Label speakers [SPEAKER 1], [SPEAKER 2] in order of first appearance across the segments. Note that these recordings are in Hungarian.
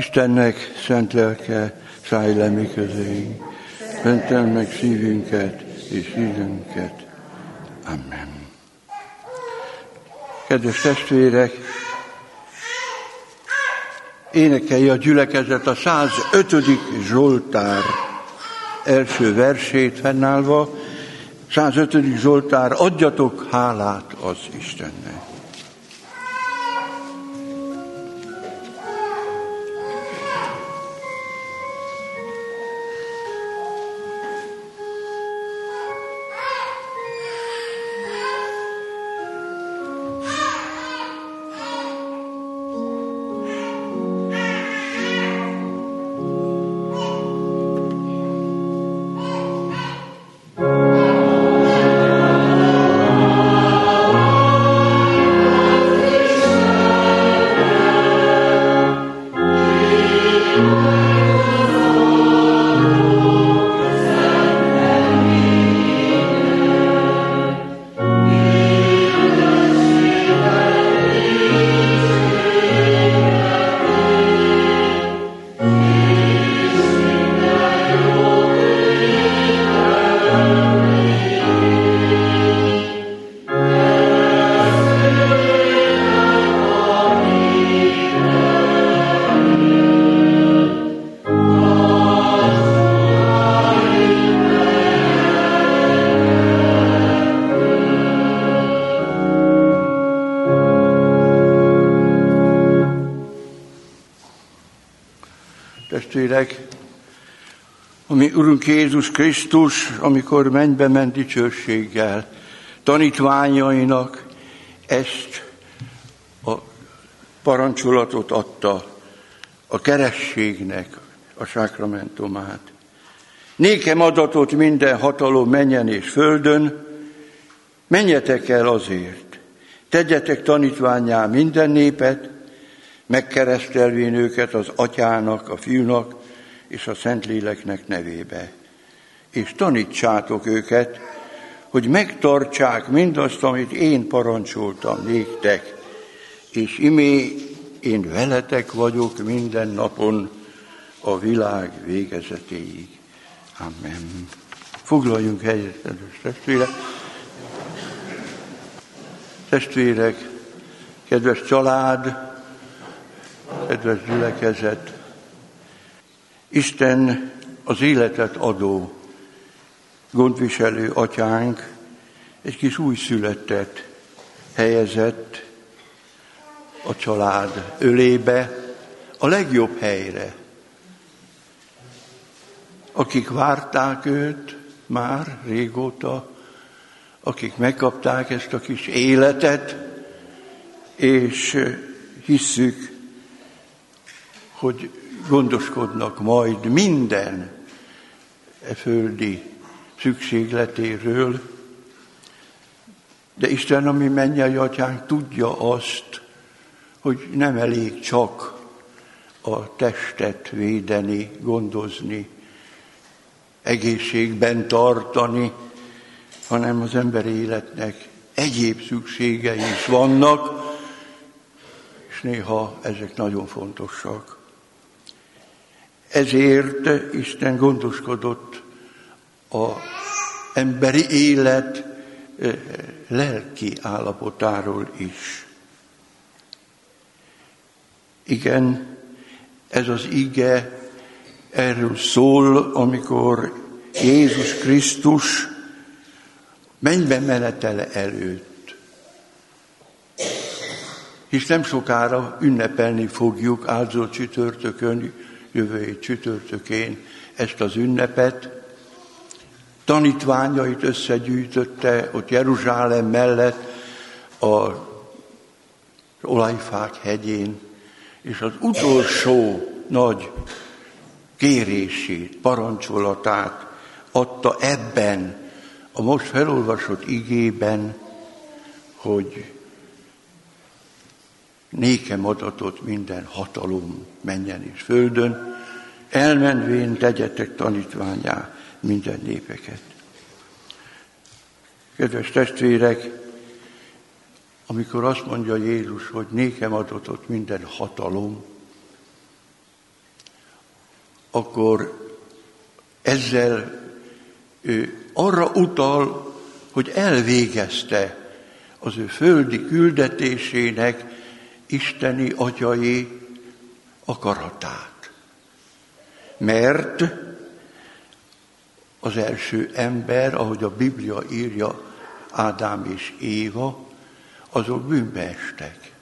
[SPEAKER 1] Istennek szent lelke szállj le mi közénk, fentel meg szívünket és szívünket. Amen. Kedves testvérek, énekelje a gyülekezet a 105. Zsoltár első versét fennállva, 105. Zsoltár, adjatok hálát az Istennek. Jézus Krisztus, amikor mennybe ment dicsőséggel, tanítványainak ezt a parancsolatot adta, a kerességnek a sákramentumát. Nékem adatot minden hatalom menjen és földön, menjetek el azért, tegyetek tanítványá minden népet, megkeresztelvén őket az atyának, a fiúnak és a Szentléleknek nevébe. És tanítsátok őket, hogy megtartsák mindazt, amit én parancsoltam néktek, és imé én veletek vagyok minden napon a világ végezetéig. Amen. Foglaljunk helyet, kedves testvérek. Testvérek, kedves család, kedves gyülekezet, Isten az életet adó, gondviselő atyánk egy kis új születtet helyezett a család ölébe, a legjobb helyre. Akik várták őt már régóta, akik megkapták ezt a kis életet, és hisszük, hogy gondoskodnak majd minden e földi szükségletéről, de Isten, ami mennyei atyánk, tudja azt, hogy nem elég csak a testet védeni, gondozni, egészségben tartani, hanem az emberi életnek egyéb szükségei is vannak, és néha ezek nagyon fontosak. Ezért Isten gondoskodott a emberi élet lelki állapotáról is. Igen, ez az ige erről szól, amikor Jézus Krisztus mennybe menetele előtt. Hisz nem sokára ünnepelni fogjuk áldott csütörtökön, jövő csütörtökén ezt az ünnepet. Tanítványait összegyűjtötte ott Jeruzsálem mellett a olajfák hegyén, és az utolsó nagy kérését, parancsolatát adta ebben, a most felolvasott igében, hogy nékem adatot minden hatalom menjen és földön, elmenvén tegyetek tanítványá minden népeket. Kedves testvérek, amikor azt mondja Jézus, hogy nékem adatot minden hatalom, akkor ezzel ő arra utal, hogy elvégezte az ő földi küldetésének isteni atyai akaratát. Mert az első ember, ahogy a Biblia írja, Ádám és Éva, azok bűnbe estek.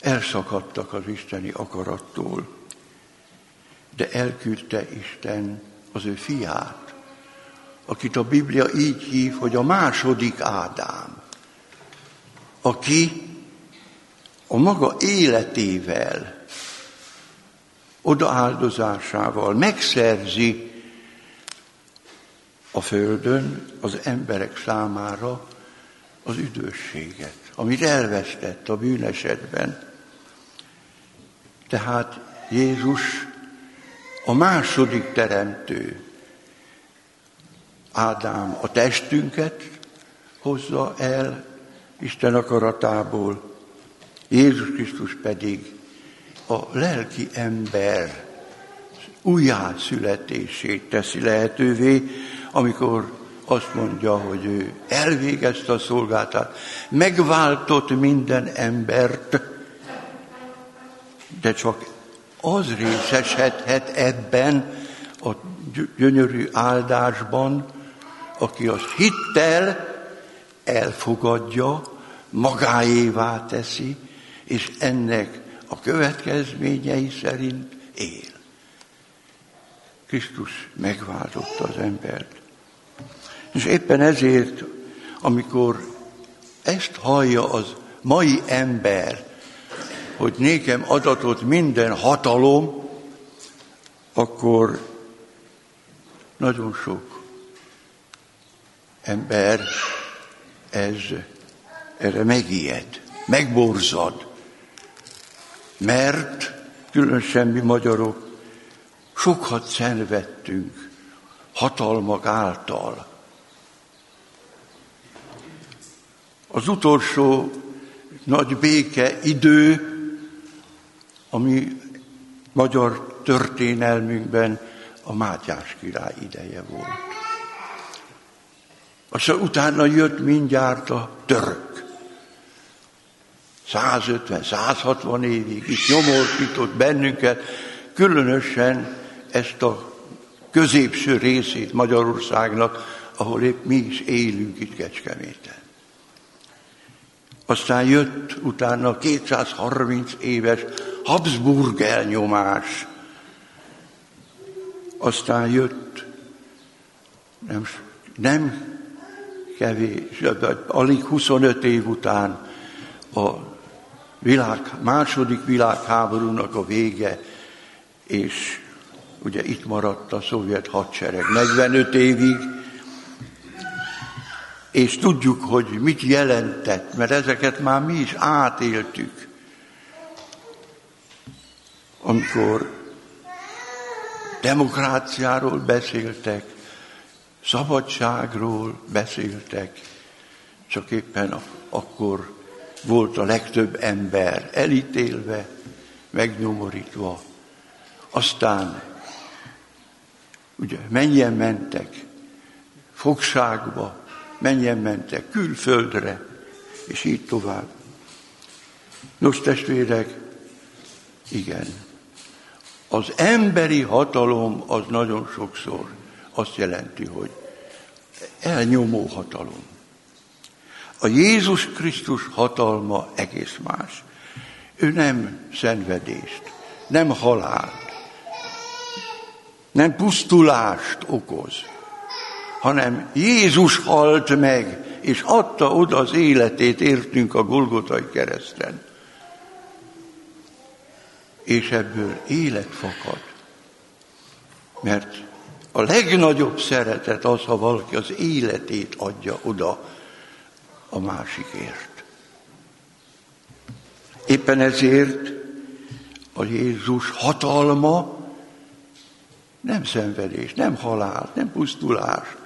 [SPEAKER 1] Elszakadtak az isteni akarattól, de elküldte Isten az ő fiát, akit a Biblia így hív, hogy a második Ádám, aki a maga életével, odaáldozásával megszerzi a Földön az emberek számára az üdvösséget, amit elvesztett a bűnesetben. Tehát Jézus a második teremtő, Ádám a testünket hozza el Isten akaratából, Jézus Krisztus pedig a lelki ember újjászületését teszi lehetővé, amikor azt mondja, hogy ő elvégezte a szolgáltát, megváltott minden embert, de csak az részesedhet ebben a gyönyörű áldásban, aki azt hittel elfogadja, magáévá teszi, és ennek a következményei szerint él. Krisztus megváltotta az embert. És éppen ezért, amikor ezt hallja az mai ember, hogy nékem adatot minden hatalom, akkor nagyon sok ember ez, erre megijed, megborzad, mert különösen mi magyarok sokat szenvedtünk hatalmak által. Az utolsó nagy béke idő, ami magyar történelmünkben a Mátyás király ideje volt. Aztán utána jött mindjárt a török. 150-160 évig itt nyomortított bennünket, különösen ezt a középső részét Magyarországnak, ahol épp mi is élünk itt Kecskeméten. Aztán jött utána 230 éves Habsburg elnyomás. Aztán jött nem, nem kevés, alig 25 év után a világ, második világháborúnak a vége, és ugye itt maradt a szovjet hadsereg 45 évig, és tudjuk, hogy mit jelentett, mert ezeket már mi is átéltük. Amikor demokráciáról beszéltek, szabadságról beszéltek, csak éppen akkor volt a legtöbb ember elítélve, megnyomorítva. Aztán ugye menjen mentek fogságba, menjen mentek külföldre, és így tovább. Nos, testvérek, igen, az emberi hatalom az nagyon sokszor azt jelenti, hogy elnyomó hatalom. A Jézus Krisztus hatalma egész más. Ő nem szenvedést, nem halált, nem pusztulást okoz, hanem Jézus halt meg, és adta oda az életét, értünk a Golgotai kereszten. És ebből élet fakad. Mert a legnagyobb szeretet az, ha valaki az életét adja oda a másikért. Éppen ezért a Jézus hatalma nem szenvedés, nem halál, nem pusztulás,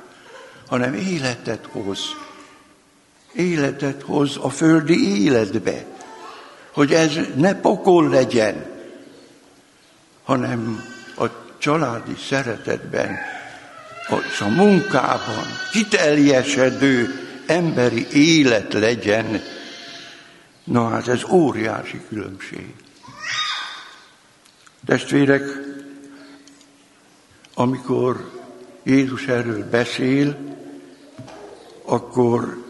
[SPEAKER 1] hanem életet hoz. Életet hoz a földi életbe, hogy ez ne pokol legyen, hanem a családi szeretetben, a munkában kiteljesedő emberi élet legyen. Na hát ez óriási különbség. Testvérek, amikor Jézus erről beszél, akkor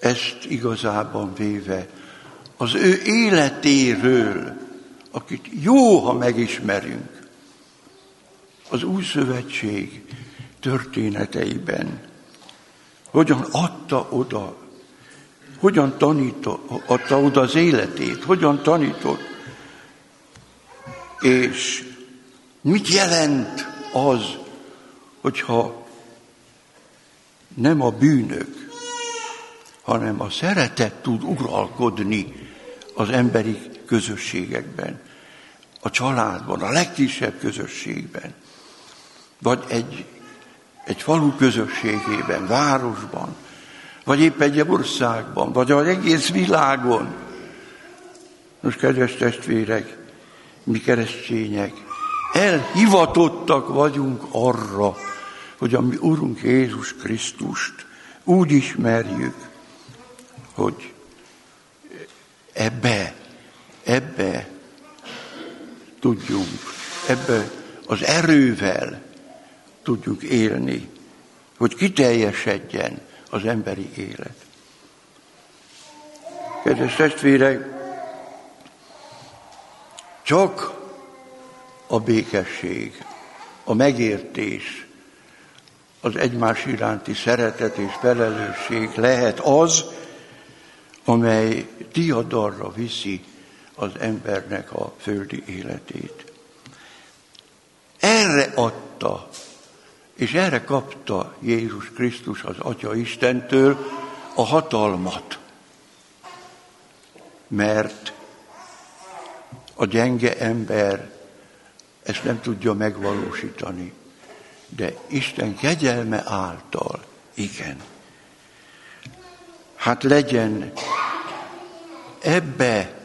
[SPEAKER 1] ezt igazában véve az ő életéről, akit jó, ha megismerünk, az új szövetség történeteiben, hogyan adta oda, hogyan tanított, adta oda az életét, hogyan tanított, és mit jelent az, hogyha nem a bűnök, hanem a szeretet tud uralkodni az emberi közösségekben, a családban, a legkisebb közösségben, vagy egy, egy falu közösségében, városban, vagy épp egy országban, vagy az egész világon. Most, kedves testvérek, mi keresztények, elhivatottak vagyunk arra, hogy a mi Urunk Jézus Krisztust úgy ismerjük, hogy ebbe, ebbe tudjunk, ebbe az erővel tudjunk élni, hogy kiteljesedjen az emberi élet. Kedves testvérek, csak a békesség, a megértés, az egymás iránti szeretet és felelősség lehet az, amely diadalra viszi az embernek a földi életét. Erre adta, és erre kapta Jézus Krisztus az Atya Istentől a hatalmat. Mert a gyenge ember ezt nem tudja megvalósítani. De Isten kegyelme által, igen. Hát legyen ebbe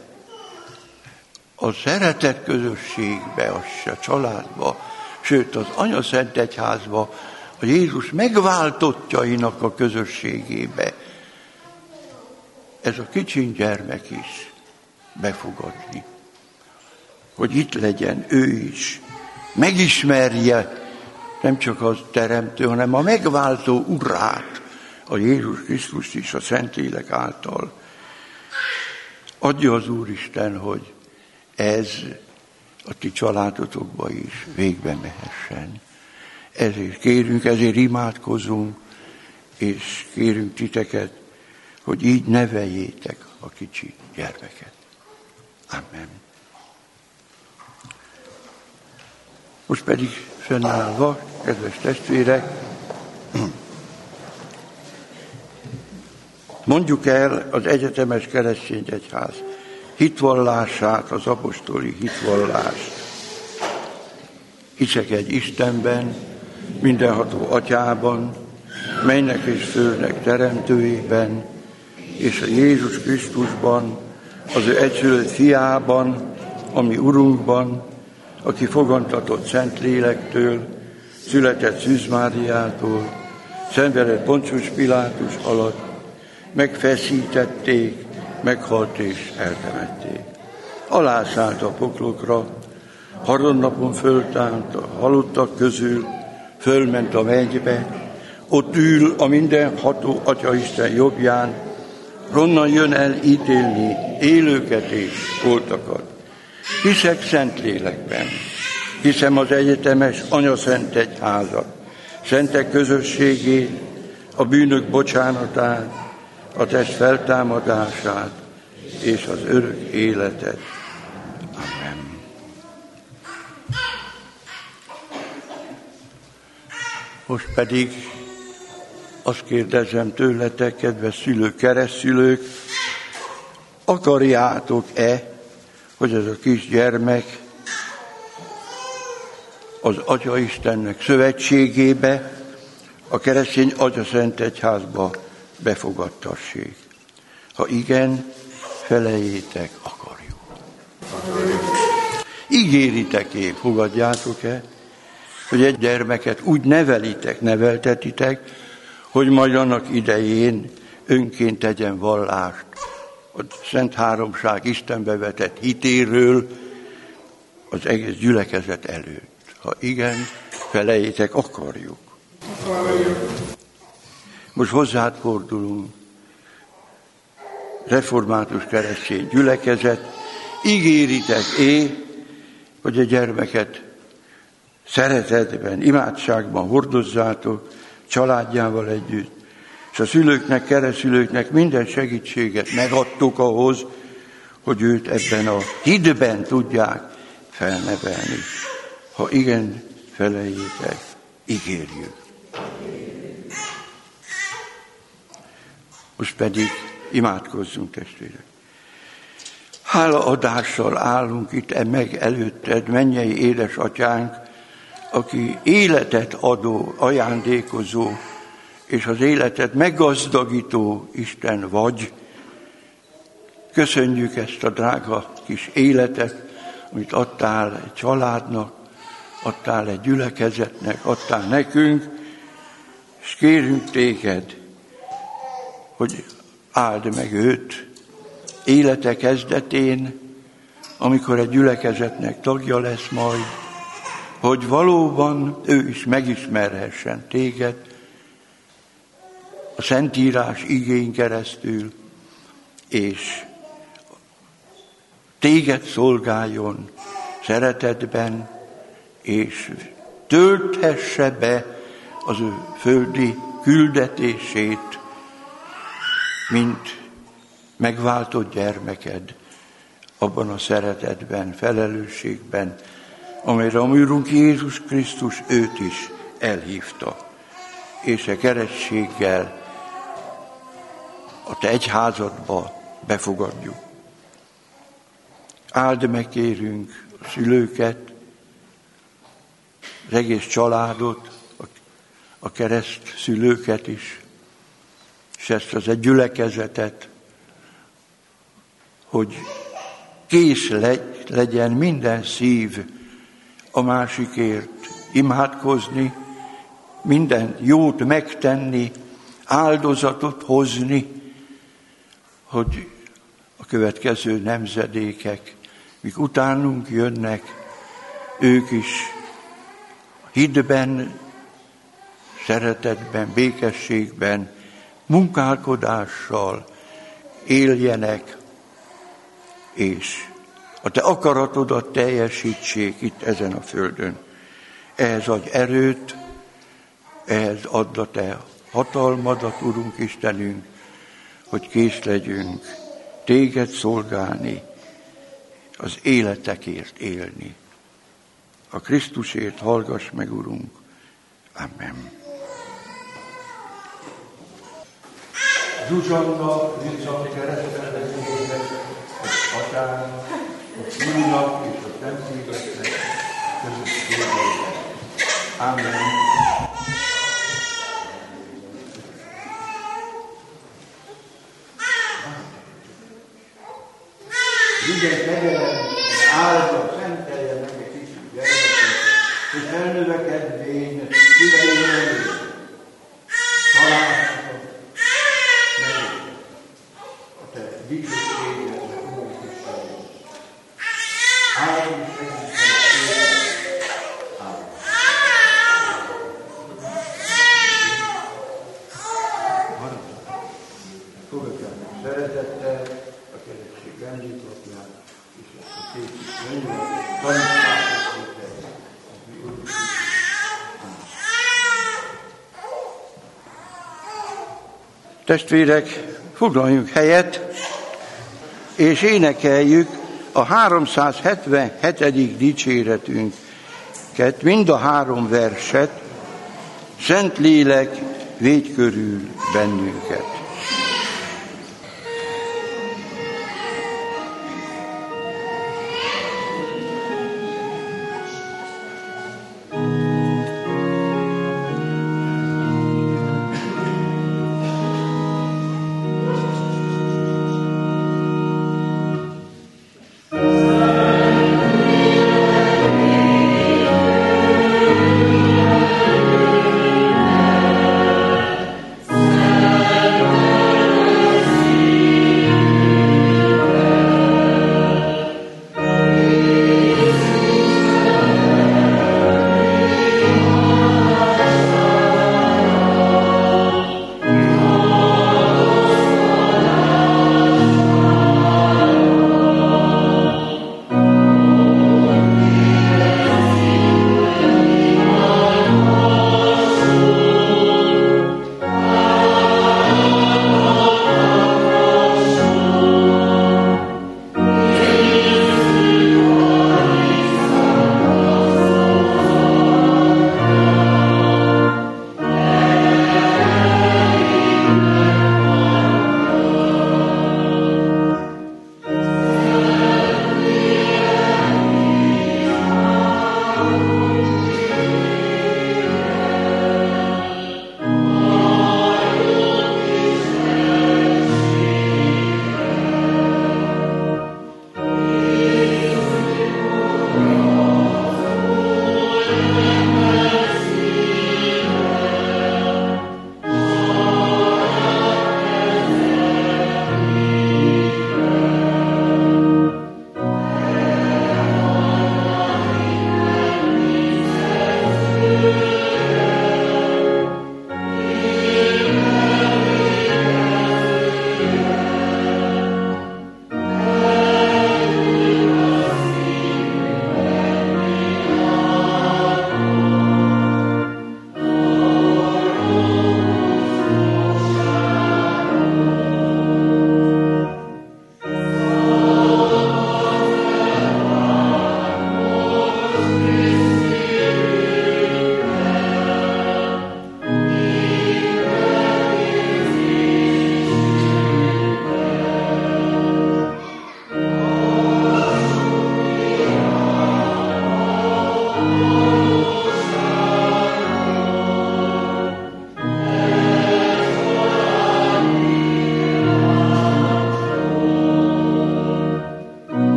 [SPEAKER 1] a szeretet közösségbe, a családba, sőt az Anya Szent Egyházba, a Jézus megváltottjainak a közösségébe. Ez a kicsin gyermek is befogadni hogy itt legyen ő is. Megismerje nem csak az teremtő, hanem a megváltó urát, a Jézus Krisztus is a Szentlélek által. Adja az Úristen, hogy ez a ti családotokba is végbe mehessen. Ezért kérünk, ezért imádkozunk, és kérünk titeket, hogy így neveljétek a kicsi gyermeket. Amen. Most pedig fennállva, kedves testvérek, mondjuk el az egyetemes keresztény egyház hitvallását, az apostoli hitvallást. Hiszek egy Istenben, mindenható atyában, mennek és földnek teremtőjében, és a Jézus Krisztusban, az ő egyszülött fiában, ami Urunkban, aki fogantatott Szent Lélektől, született Szűz Máriától, szenvedett Poncius Pilátus alatt, megfeszítették, meghalt és eltemették. Alászállt a poklokra, harmadnapon föltánt a halottak közül, fölment a mennybe, ott ül a mindenható Atya Isten jobbján, ronnan jön el ítélni élőket és voltakat. Hiszek szent lélekben, hiszem az egyetemes Anya Szent Egyházat, szentek közösségét, a bűnök bocsánatát, a test feltámadását és az örök életet. Amen. Most pedig azt kérdezem tőletek, kedves szülők, keresztülők, akarjátok-e hogy ez a kis gyermek az Atya Istennek szövetségébe, a keresztény Atya Szent Egyházba befogadtassék. Ha igen, felejétek, akarjuk. ígéritek-e, fogadjátok-e, hogy egy gyermeket úgy nevelitek, neveltetitek, hogy majd annak idején önként tegyen vallást a Szent Háromság Istenbe vetett hitéről az egész gyülekezet előtt. Ha igen, felejétek, akarjuk. Most hozzád fordulunk. Református keresztény gyülekezet, ígéritek é, hogy a gyermeket szeretetben, imádságban hordozzátok, családjával együtt, és a szülőknek, keresztülőknek minden segítséget megadtuk ahhoz, hogy őt ebben a hidben tudják felnevelni. Ha igen, felejétek, ígérjük. Most pedig imádkozzunk, testvérek. Hálaadással állunk itt e meg előtted, mennyei édesatyánk, aki életet adó, ajándékozó, és az életet meggazdagító Isten vagy. Köszönjük ezt a drága kis életet, amit adtál egy családnak, adtál egy gyülekezetnek, adtál nekünk, és kérünk téged, hogy áld meg őt élete kezdetén, amikor egy gyülekezetnek tagja lesz majd, hogy valóban ő is megismerhessen téged, a Szentírás igény keresztül, és téged szolgáljon szeretetben, és tölthesse be az ő földi küldetését, mint megváltott gyermeked abban a szeretetben, felelősségben, amelyre a Úrunk Jézus Krisztus őt is elhívta. És a kerességgel a te egyházadba befogadjuk. Áld meg kérünk a szülőket, az egész családot, a kereszt szülőket is, és ezt az egy gyülekezetet, hogy kész legyen minden szív a másikért imádkozni, minden jót megtenni, áldozatot hozni, hogy a következő nemzedékek, mik utánunk jönnek, ők is hidben, szeretetben, békességben, munkálkodással éljenek, és a te akaratodat teljesítsék itt ezen a földön. Ehhez adj erőt, ehhez add a te hatalmadat, Urunk Istenünk, hogy kész legyünk téged szolgálni, az életekért élni. A Krisztusért hallgass meg, Urunk. Amen. Zsuzsanna vissza keresztelnek az atyának, a fiúnak és a Szentléleknek közös Amen. Vigyek nevelem, áldja, szentelje meg egy kicsit gyermekét, és felnövekedvén szüleim előtt. Találkozom meg a te dicsőségednek, Úr Istenem. Áldj Testvérek, foglaljunk helyet, és énekeljük a 377. dicséretünket, mind a három verset, Szent Lélek védj körül bennünket.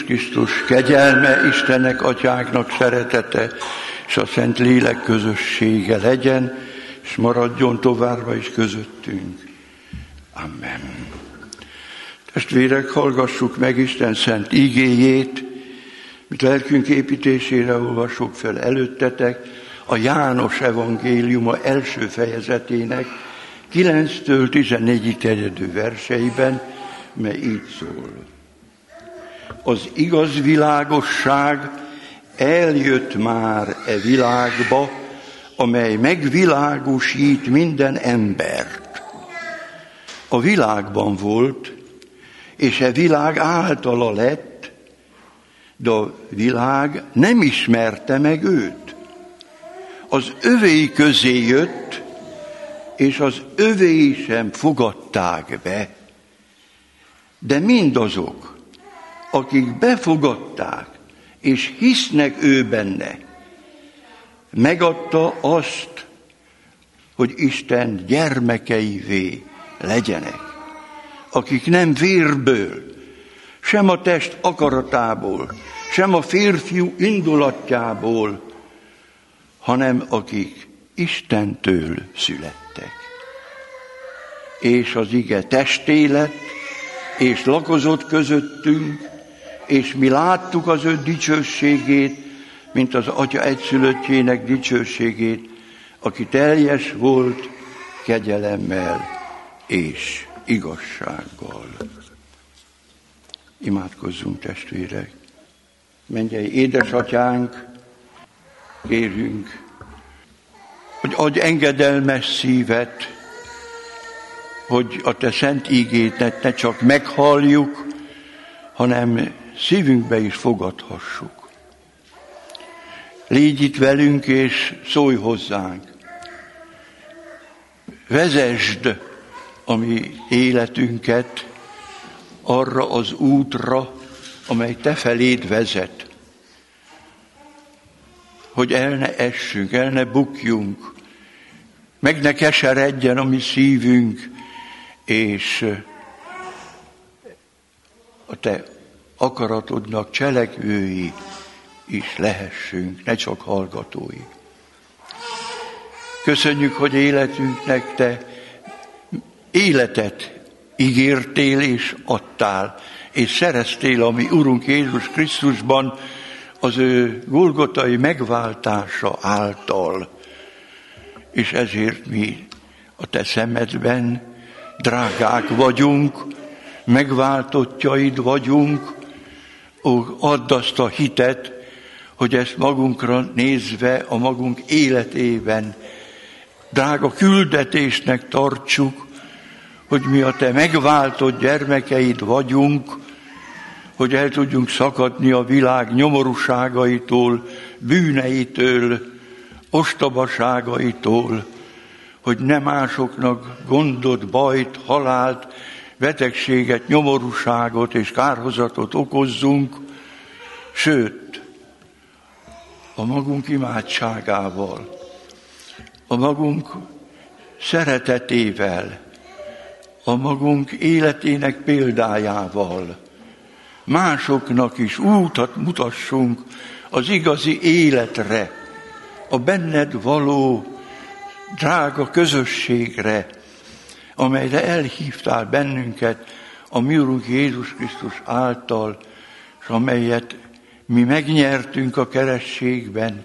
[SPEAKER 1] Jézus Krisztus kegyelme, Istennek atyáknak szeretete, és a Szent Lélek közössége legyen, és maradjon továbbra is közöttünk. Amen. Testvérek, hallgassuk meg Isten szent igéjét, mit lelkünk építésére olvasok fel előttetek, a János evangéliuma első fejezetének 9-től 14-ig terjedő verseiben, mely így szól. Az igaz világosság eljött már e világba, amely megvilágosít minden embert. A világban volt, és e világ általa lett, de a világ nem ismerte meg őt. Az övéi közé jött, és az övéi sem fogadták be. De mindazok, akik befogadták, és hisznek ő benne, megadta azt, hogy Isten gyermekeivé legyenek, akik nem vérből, sem a test akaratából, sem a férfiú indulatjából, hanem akik Istentől születtek. És az ige testélet, és lakozott közöttünk, és mi láttuk az ő dicsőségét, mint az Atya egyszülöttjének dicsőségét, aki teljes volt kegyelemmel és igazsággal. Imádkozzunk, testvérek! Menjei édesatyánk, kérünk, hogy adj engedelmes szívet, hogy a te szent ígétet ne csak meghalljuk, hanem szívünkbe is fogadhassuk. Légy itt velünk, és szólj hozzánk. Vezesd a mi életünket arra az útra, amely te feléd vezet. Hogy el ne essünk, el ne bukjunk, meg ne keseredjen a mi szívünk, és a te akaratodnak cselekvői is lehessünk, ne csak hallgatói. Köszönjük, hogy életünknek te életet ígértél és adtál, és szereztél a mi Urunk Jézus Krisztusban az ő golgotai megváltása által. És ezért mi a te szemedben drágák vagyunk, megváltottjaid vagyunk, ó, add azt a hitet, hogy ezt magunkra nézve a magunk életében drága küldetésnek tartsuk, hogy mi a te megváltott gyermekeid vagyunk, hogy el tudjunk szakadni a világ nyomorúságaitól, bűneitől, ostobaságaitól, hogy nem másoknak gondot, bajt, halált, betegséget, nyomorúságot és kárhozatot okozzunk, sőt, a magunk imádságával, a magunk szeretetével, a magunk életének példájával másoknak is útat mutassunk az igazi életre, a benned való drága közösségre, amelyre elhívtál bennünket a mi Urunk Jézus Krisztus által, és amelyet mi megnyertünk a kerességben,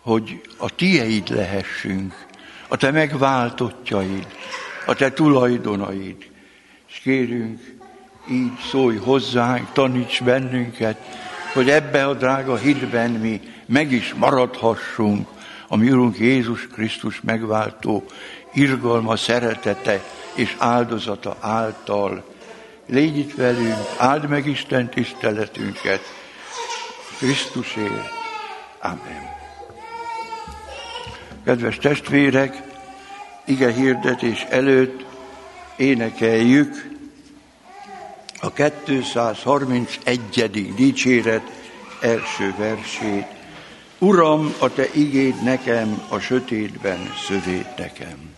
[SPEAKER 1] hogy a tieid lehessünk, a te megváltottjaid, a te tulajdonaid. És kérünk, így szólj hozzánk, taníts bennünket, hogy ebbe a drága hitben mi meg is maradhassunk, a mi Urunk Jézus Krisztus megváltó irgalma, szeretete és áldozata által. Légy itt velünk, áld meg Isten tiszteletünket, Krisztusért. Amen. Kedves testvérek, ige hirdetés előtt énekeljük a 231. dicséret első versét. Uram, a te igéd nekem, a sötétben szövét nekem.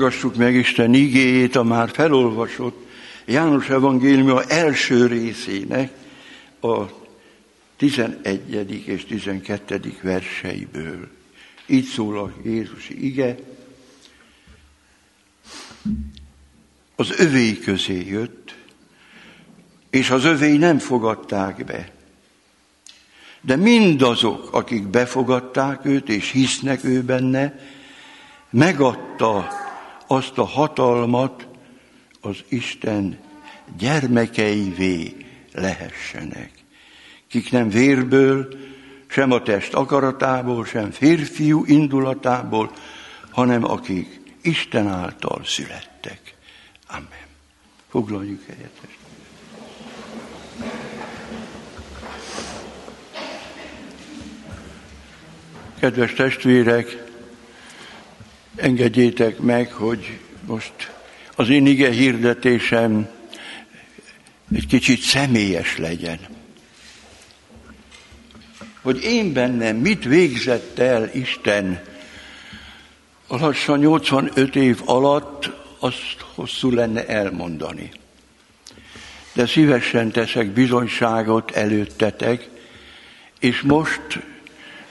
[SPEAKER 1] Hallgassuk meg Isten igéjét a már felolvasott János Evangéliuma első részének a 11. és 12. verseiből. Így szól a Jézusi ige. Az övéi közé jött, és az övéi nem fogadták be. De mindazok, akik befogadták őt és hisznek ő benne, megadta azt a hatalmat, az Isten gyermekeivé lehessenek, kik nem vérből, sem a test akaratából, sem férfiú indulatából, hanem akik Isten által születtek. Amen. Foglaljuk helyet. Kedves testvérek, engedjétek meg, hogy most az én ige hirdetésem egy kicsit személyes legyen. Hogy én bennem mit végzett el Isten a lassan 85 év alatt, azt hosszú lenne elmondani. De szívesen teszek bizonyságot előttetek, és most,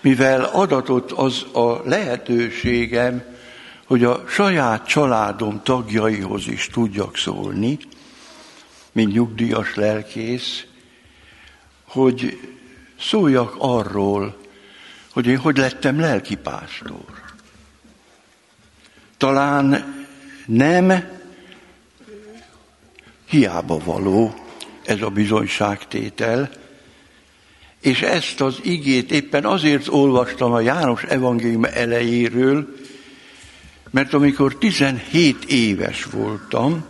[SPEAKER 1] mivel adatot az a lehetőségem, hogy a saját családom tagjaihoz is tudjak szólni, mint nyugdíjas lelkész, hogy szóljak arról, hogy én hogy lettem lelkipásztor. Talán nem hiába való ez a bizonyságtétel, és ezt az igét éppen azért olvastam a János evangélium elejéről, mert amikor 17 éves voltam,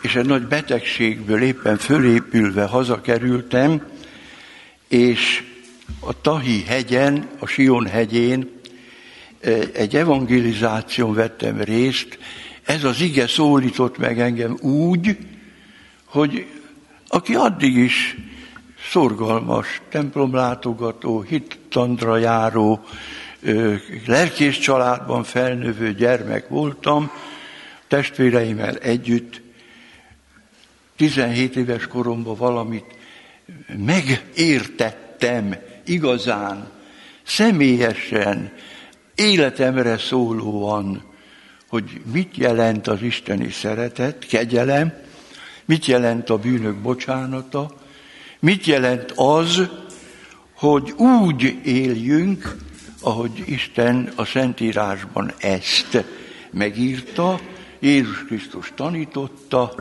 [SPEAKER 1] és egy nagy betegségből éppen fölépülve hazakerültem, és a Tahi hegyen, a Sion hegyén egy evangelizáción vettem részt, ez az ige szólított meg engem úgy, hogy aki addig is szorgalmas, templomlátogató, hittandra járó, lelkész családban felnövő gyermek voltam, testvéreimmel együtt, 17 éves koromban valamit megértettem igazán, személyesen, életemre szólóan, hogy mit jelent az isteni szeretet, kegyelem, mit jelent a bűnök bocsánata, mit jelent az, hogy úgy éljünk, ahogy Isten a Szentírásban ezt megírta, Jézus Krisztus tanította,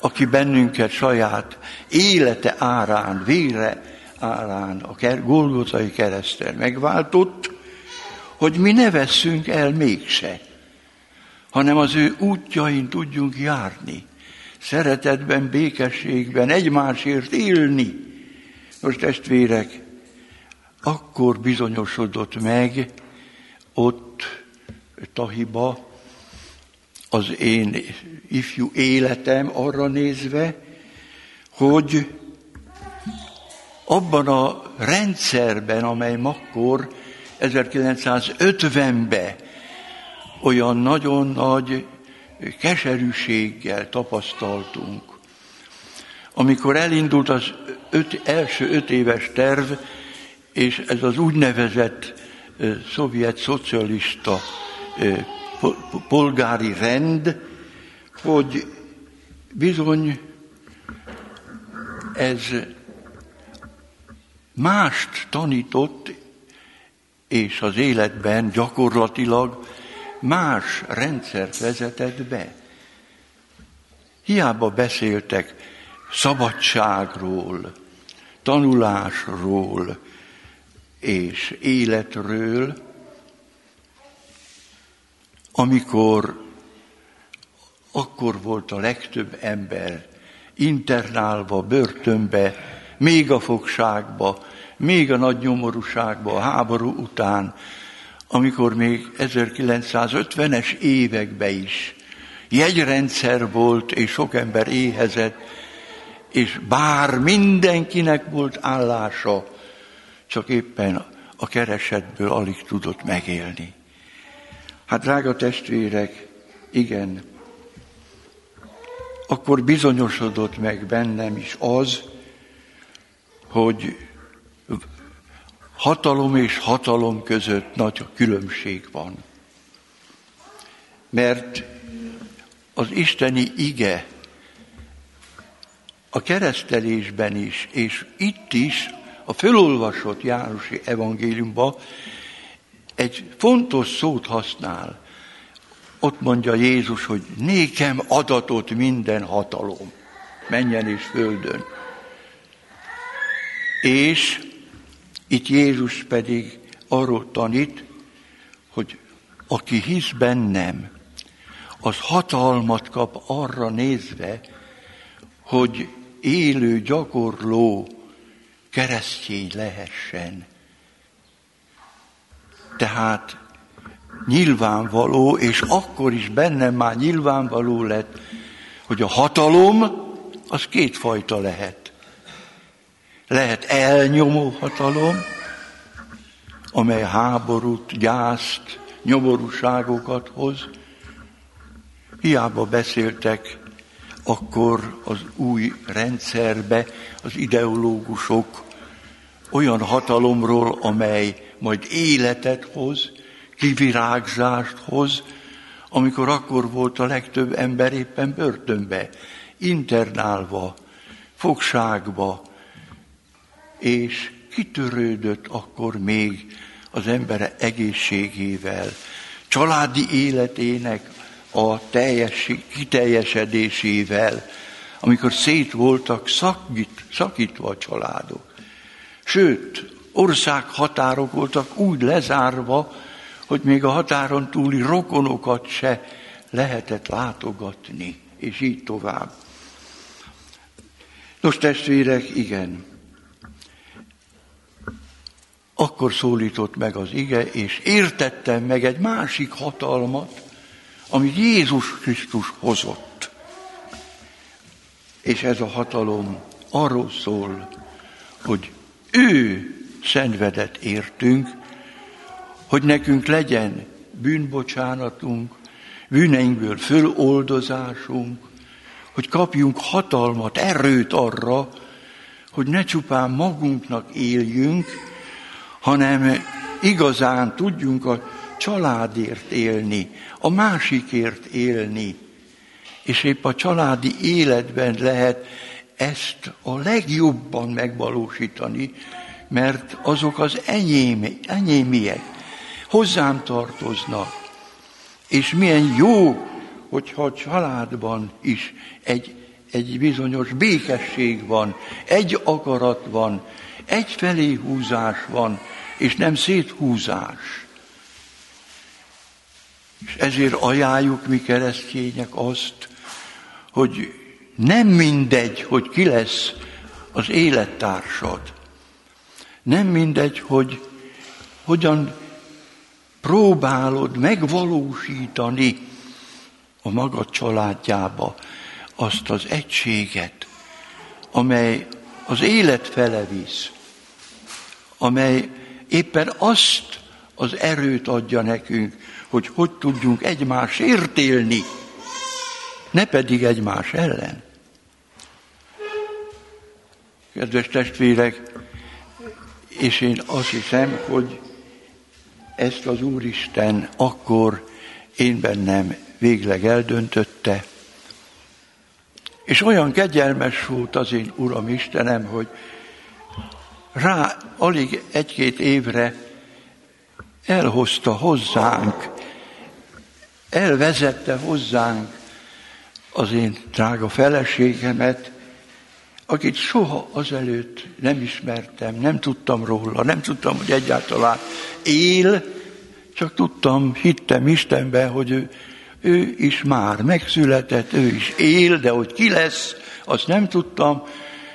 [SPEAKER 1] aki bennünket saját élete árán, vére árán, a Golgotai keresztel megváltott, hogy mi ne vesszünk el mégse, hanem az ő útjain tudjunk járni, szeretetben, békességben, egymásért élni. Most testvérek, akkor bizonyosodott meg ott Tahiba az én ifjú életem arra nézve, hogy abban a rendszerben, amely makkor 1950-ben olyan nagyon nagy keserűséggel tapasztaltunk. Amikor elindult az öt, első öt éves terv, és ez az úgynevezett szovjet szocialista polgári rend, hogy bizony ez mást tanított, és az életben gyakorlatilag más rendszert vezetett be. Hiába beszéltek szabadságról, tanulásról, és életről, amikor akkor volt a legtöbb ember internálva, börtönbe, még a fogságba, még a nagy nyomorúságba, a háború után, amikor még 1950-es években is jegyrendszer volt, és sok ember éhezett, és bár mindenkinek volt állása, csak éppen a keresetből alig tudott megélni. Hát drága testvérek, Igen, akkor bizonyosodott meg bennem is az, hogy hatalom és hatalom között nagy különbség van. Mert az isteni ige a keresztelésben is, és itt is, a fölolvasott Jánosi evangéliumban egy fontos szót használ. Ott mondja Jézus, hogy nékem adatot minden hatalom, menjen és földön. És itt Jézus pedig arról tanít, hogy aki hisz bennem, az hatalmat kap arra nézve, hogy élő, gyakorló keresztény lehessen. Tehát nyilvánvaló, és akkor is bennem már nyilvánvaló lett, hogy a hatalom az kétfajta lehet. Lehet elnyomó hatalom, amely háborút, gyászt, nyomorúságokat hoz. Hiába beszéltek akkor az új rendszerbe az ideológusok olyan hatalomról, amely majd életet hoz, kivirágzást hoz, amikor akkor volt a legtöbb ember éppen börtönbe, internálva, fogságba, és kitörődött akkor még az embere egészségével, családi életének a teljes, kiteljesedésével, amikor szét voltak szakít, szakítva a családok. Sőt, országhatárok voltak úgy lezárva, hogy még a határon túli rokonokat se lehetett látogatni, és így tovább. Nos, testvérek, igen. Akkor szólított meg az ige, és értettem meg egy másik hatalmat, amit Jézus Krisztus hozott. És ez a hatalom arról szól, hogy ő szenvedett értünk, hogy nekünk legyen bűnbocsánatunk, bűneinkből föloldozásunk, hogy kapjunk hatalmat, erőt arra, hogy ne csupán magunknak éljünk, hanem igazán tudjunk a családért élni, a másikért élni. És épp a családi életben lehet ezt a legjobban megvalósítani, mert azok az enyém, enyémiek hozzám tartoznak. És milyen jó, hogyha a családban is egy, egy bizonyos békesség van, egy akarat van, egy felé húzás van, és nem széthúzás. És ezért ajánljuk mi keresztények azt, hogy nem mindegy, hogy ki lesz az élettársad. Nem mindegy, hogy hogyan próbálod megvalósítani a magad családjába azt az egységet, amely az élet fele visz, amely éppen azt az erőt adja nekünk, hogy hogy tudjunk egymásért élni, ne pedig egymás ellen. Kedves testvérek, és én azt hiszem, hogy ezt az Úristen akkor én bennem végleg eldöntötte, és olyan kegyelmes volt az én Uram Istenem, hogy rá alig egy-két évre elhozta hozzánk, elvezette hozzánk az én drága feleségemet, akit soha azelőtt nem ismertem, nem tudtam róla, nem tudtam, hogy egyáltalán él, csak tudtam, hittem Istenben, hogy ő, ő is már megszületett, ő is él, de hogy ki lesz, azt nem tudtam,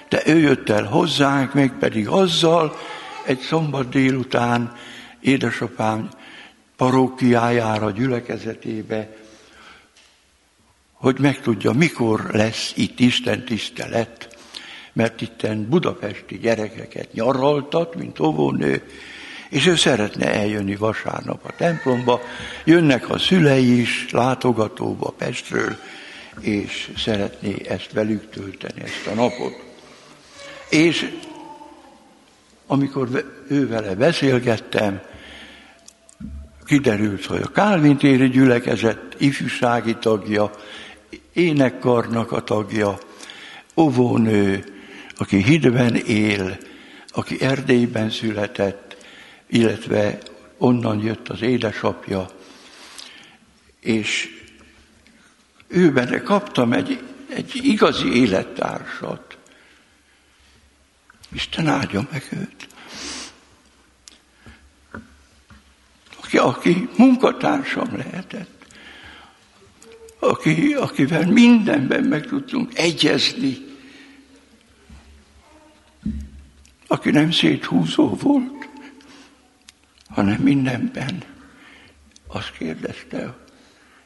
[SPEAKER 1] de ő jött el hozzánk, mégpedig azzal, egy szombat délután édesapám parókiájára, gyülekezetébe, hogy megtudja, mikor lesz itt Isten tisztelet, mert itten budapesti gyerekeket nyaraltat, mint óvónő, És ő szeretne eljönni vasárnap a templomba, jönnek a szülei is látogatóba Pestről, és szeretné ezt velük tölteni, ezt a napot. És amikor ő vele beszélgettem, kiderült, hogy a Kálvin téri gyülekezet ifjúsági tagja, énekkarnak a tagja, óvónő, aki hidben él, aki Erdélyben született, illetve onnan jött az édesapja, és ő benne kaptam egy, egy igazi élettársat. Isten áldja meg őt. Aki, aki munkatársam lehetett, aki, akivel mindenben meg tudtunk egyezni, aki nem széthúzó volt, hanem mindenben azt kérdezte,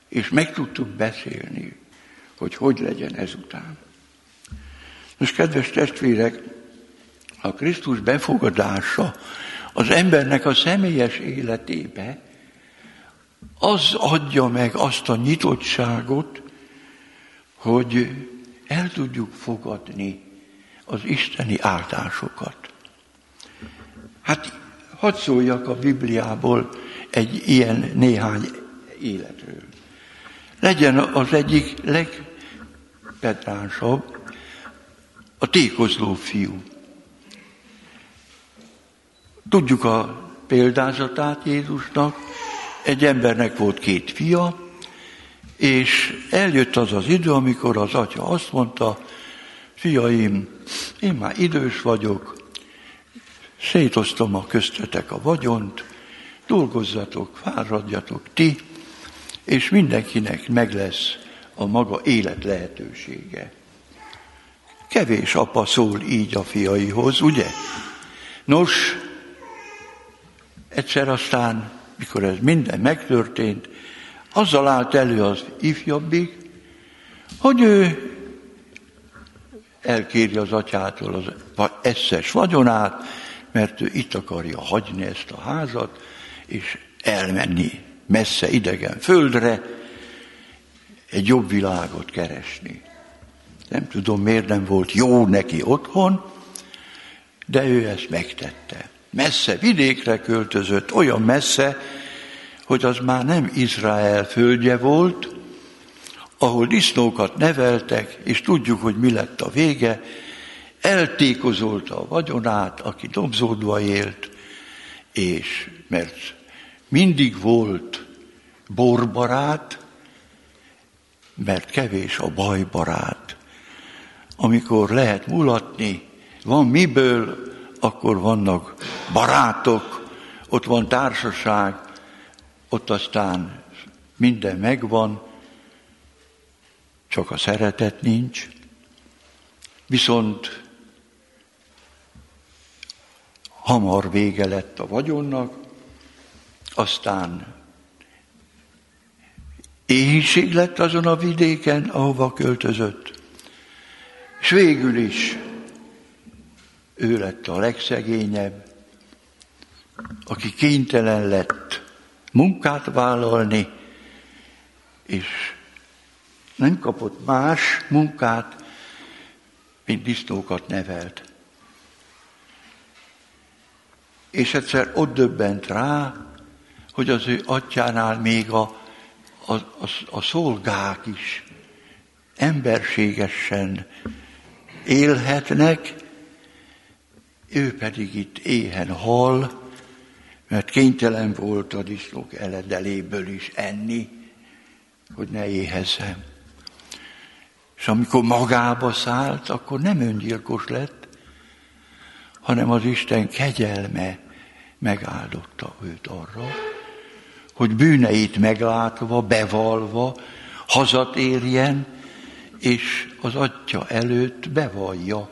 [SPEAKER 1] és meg tudtuk beszélni, hogy hogy legyen ezután. Most, kedves testvérek, a Krisztus befogadása az embernek a személyes életébe, az adja meg azt a nyitottságot, hogy el tudjuk fogadni az isteni áldásokat. Hát hadd szóljak a Bibliából egy ilyen néhány életről. Legyen az egyik legpetránsabb a tékozló fiú. Tudjuk a példázatát Jézusnak, egy embernek volt két fia, és eljött az az idő, amikor az atya azt mondta, fiaim, én már idős vagyok, szétoztam a köztetek a vagyont, dolgozzatok, fáradjatok ti, és mindenkinek meg lesz a maga élet lehetősége. Kevés apa szól így a fiaihoz, ugye? Nos, egyszer aztán, mikor ez minden megtörtént, azzal állt elő az ifjabbik, hogy ő elkéri az atyától az eszes vagyonát, mert ő itt akarja hagyni ezt a házat, és elmenni messze idegen földre, egy jobb világot keresni. Nem tudom, miért nem volt jó neki otthon, de ő ezt megtette. Messze vidékre költözött, olyan messze, hogy az már nem Izrael földje volt, ahol disznókat neveltek, és tudjuk, hogy mi lett a vége, eltékozolta a vagyonát, aki dobzódva élt, és mert mindig volt borbarát, mert kevés a bajbarát. Amikor lehet mulatni, van miből, akkor vannak barátok, ott van társaság, ott aztán minden megvan, csak a szeretet nincs. Viszont hamar vége lett a vagyonnak, aztán éhínség lett azon a vidéken, ahova költözött. És végül is ő lett a legszegényebb, aki kénytelen lett munkát vállalni, és nem kapott más munkát, mint disznókat nevelt. És egyszer ott döbbent rá, hogy az ő atyánál még a, a, a, a szolgák is emberségesen élhetnek, ő pedig itt éhen hal, mert kénytelen volt a disznók eledeléből is enni, hogy ne éhezzem. És amikor magába szállt, akkor nem öngyilkos lett, hanem az Isten kegyelme megáldotta őt arra, hogy bűneit meglátva, bevalva, hazatérjen, és az atya előtt bevallja,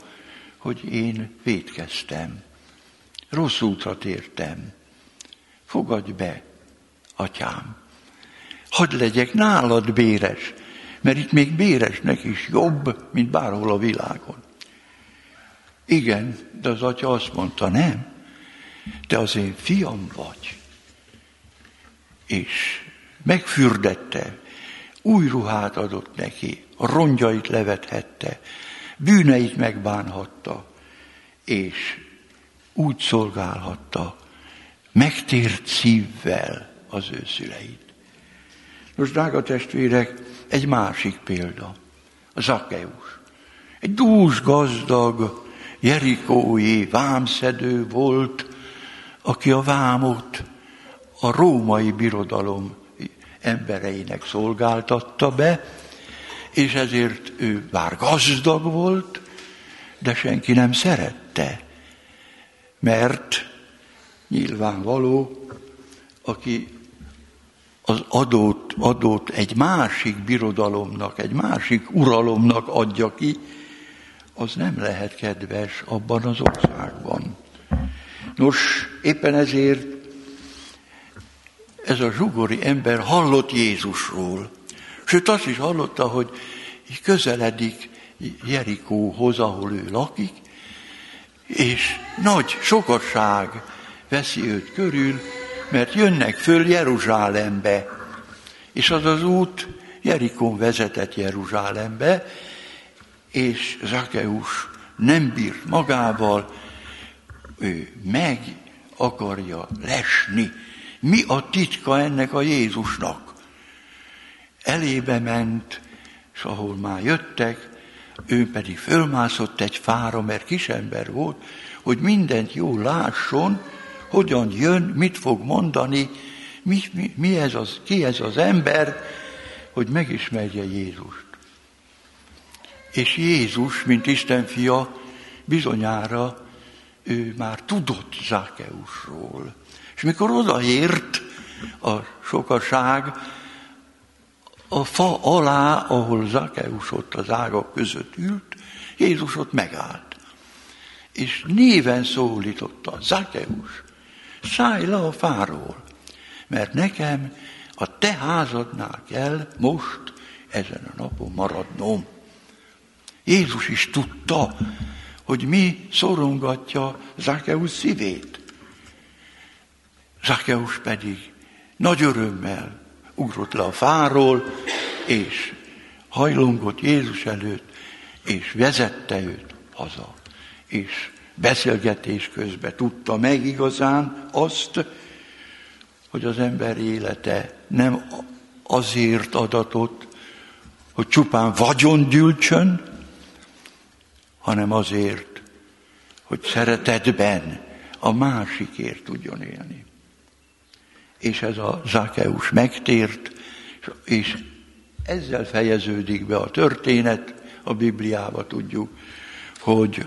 [SPEAKER 1] hogy én védkeztem, rossz útra tértem. Fogadj be, atyám. Hadd legyek nálad béres, mert itt még béresnek is jobb, mint bárhol a világon. Igen, de az atya azt mondta, nem. te az én fiam vagy. És megfürdette, új ruhát adott neki, a rongyait levethette, bűneit megbánhatta, és úgy szolgálhatta, megtért szívvel az ő szüleit. Most, drága testvérek, egy másik példa, a Zakkeus. Egy dús gazdag, jerikói vámszedő volt, aki a vámot a római birodalom embereinek szolgáltatta be, és ezért ő bár gazdag volt, de senki nem szerette, mert nyilvánvaló, aki az adót, adót egy másik birodalomnak, egy másik uralomnak adja ki, az nem lehet kedves abban az országban. Nos, éppen ezért ez a zsugori ember hallott Jézusról. Sőt, azt is hallotta, hogy közeledik Jerikóhoz, ahol ő lakik, és nagy sokasság veszi őt körül, mert jönnek föl Jeruzsálembe. És az az út Jerikon vezetett Jeruzsálembe, és Zakeus nem bírt magával, ő meg akarja lesni. Mi a titka ennek a Jézusnak? Elébe ment, és ahol már jöttek, ő pedig fölmászott egy fára, mert kisember volt, hogy mindent jól lásson, hogyan jön, mit fog mondani, mi, mi, mi ez az, ki ez az ember, hogy megismerje Jézust. És Jézus, mint Isten fia, bizonyára ő már tudott Zákeusról. És mikor odaért a sokaság, a fa alá, ahol Zákeus ott az ágak között ült, Jézus ott megállt. És néven szólította, Zákeus, szállj le a fáról, mert nekem a te házadnál kell most ezen a napon maradnom. Jézus is tudta, hogy mi szorongatja Zákeus szívét. Zákeus pedig nagy örömmel ugrott le a fáról, és hajlongott Jézus előtt, és vezette őt haza. És beszélgetés közben tudta meg igazán azt, hogy az ember élete nem azért adatot, hogy csupán vagyon gyűltsön, hanem azért, hogy szeretetben a másikért tudjon élni. És ez a Zákeus megtért, és ezzel fejeződik be a történet, a Bibliába tudjuk, hogy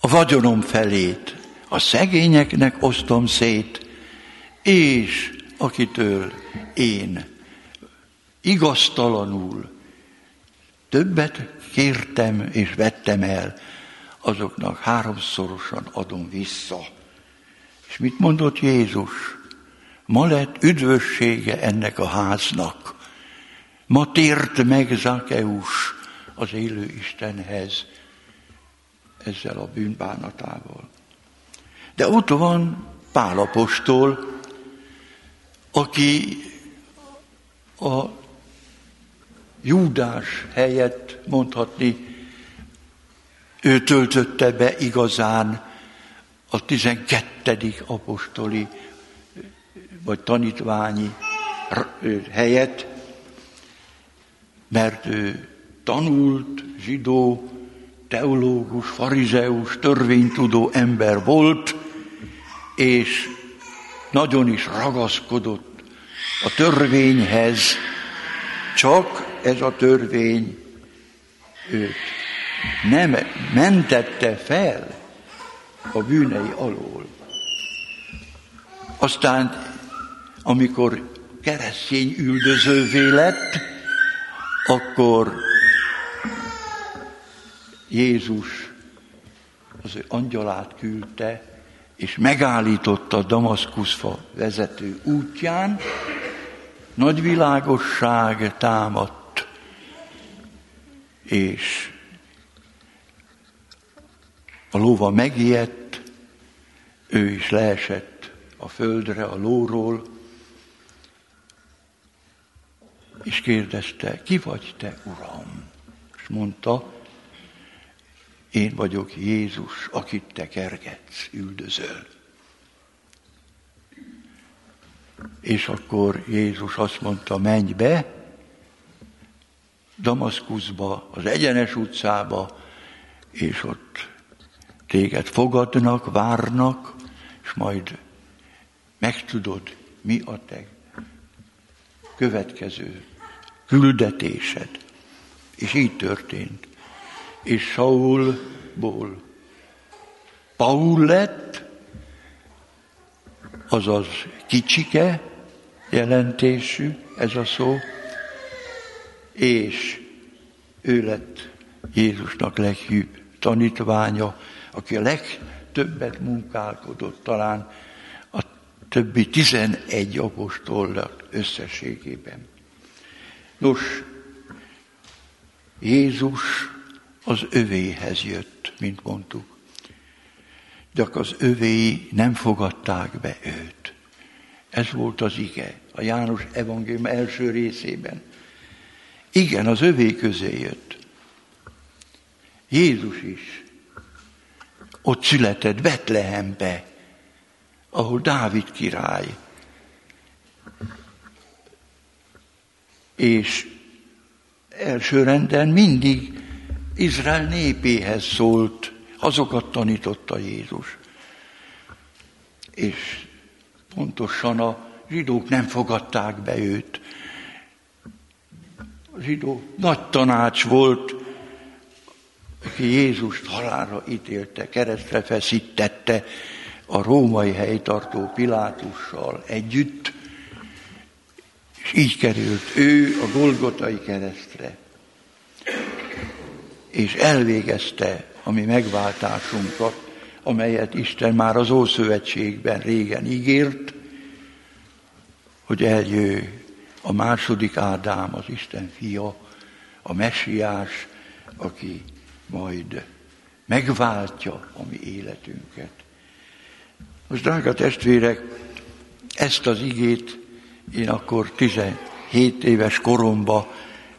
[SPEAKER 1] a vagyonom felét a szegényeknek osztom szét, és akitől én igaztalanul többet kértem és vettem el, azoknak háromszorosan adom vissza. És mit mondott Jézus? Ma lett üdvössége ennek a háznak. Ma tért meg Zakeus az élő Istenhez ezzel a bűnbánatával. De ott van Pálapostól, aki a Júdás helyett mondhatni, ő töltötte be igazán a tizenkettedik apostoli vagy tanítványi helyet, mert ő tanult zsidó, teológus, farizeus, törvénytudó ember volt, és nagyon is ragaszkodott a törvényhez, csak ez a törvény őt nem mentette fel a bűnei alól. Aztán, amikor keresztény üldözővé lett, akkor Jézus az ő angyalát küldte, és megállította a Damaszkuszfa vezető útján, nagy világosság támadt, és A lóva megijedt, ő is leesett a földre a lóról, és kérdezte, ki vagy te, Uram? És mondta, én vagyok Jézus, akit te kergetsz, üldözöl. És akkor Jézus azt mondta, menj be, Damaszkuszba, az egyenes utcába, és ott téged fogadnak, várnak, és majd megtudod, mi a te következő küldetésed. És így történt. És Saulból Paul lett, azaz kicsike jelentésű ez a szó, és ő lett Jézusnak leghűbb tanítványa, aki a legtöbbet munkálkodott talán a többi tizenegy apostolnak összességében. Nos, Jézus az övéhez jött, mint mondtuk. De az övéi nem fogadták be őt. Ez volt az ige, a János evangélium első részében. Igen, az övé közé jött. Jézus is ott született Betlehembe, ahol Dávid király. És elsőrenden mindig Izrael népéhez szólt, azokat tanította Jézus. És pontosan a zsidók nem fogadták be őt. A zsidó nagy tanács volt, aki Jézust halálra ítélte, keresztre feszítette a római helytartó Pilátussal együtt, és így került ő a Golgotai keresztre, és elvégezte a mi megváltásunkat, amelyet Isten már az Ószövetségben régen ígért, hogy eljö a második Ádám, az Isten fia, a messiás, aki majd megváltja a mi életünket. Most, drága testvérek, ezt az igét én akkor 17 éves koromban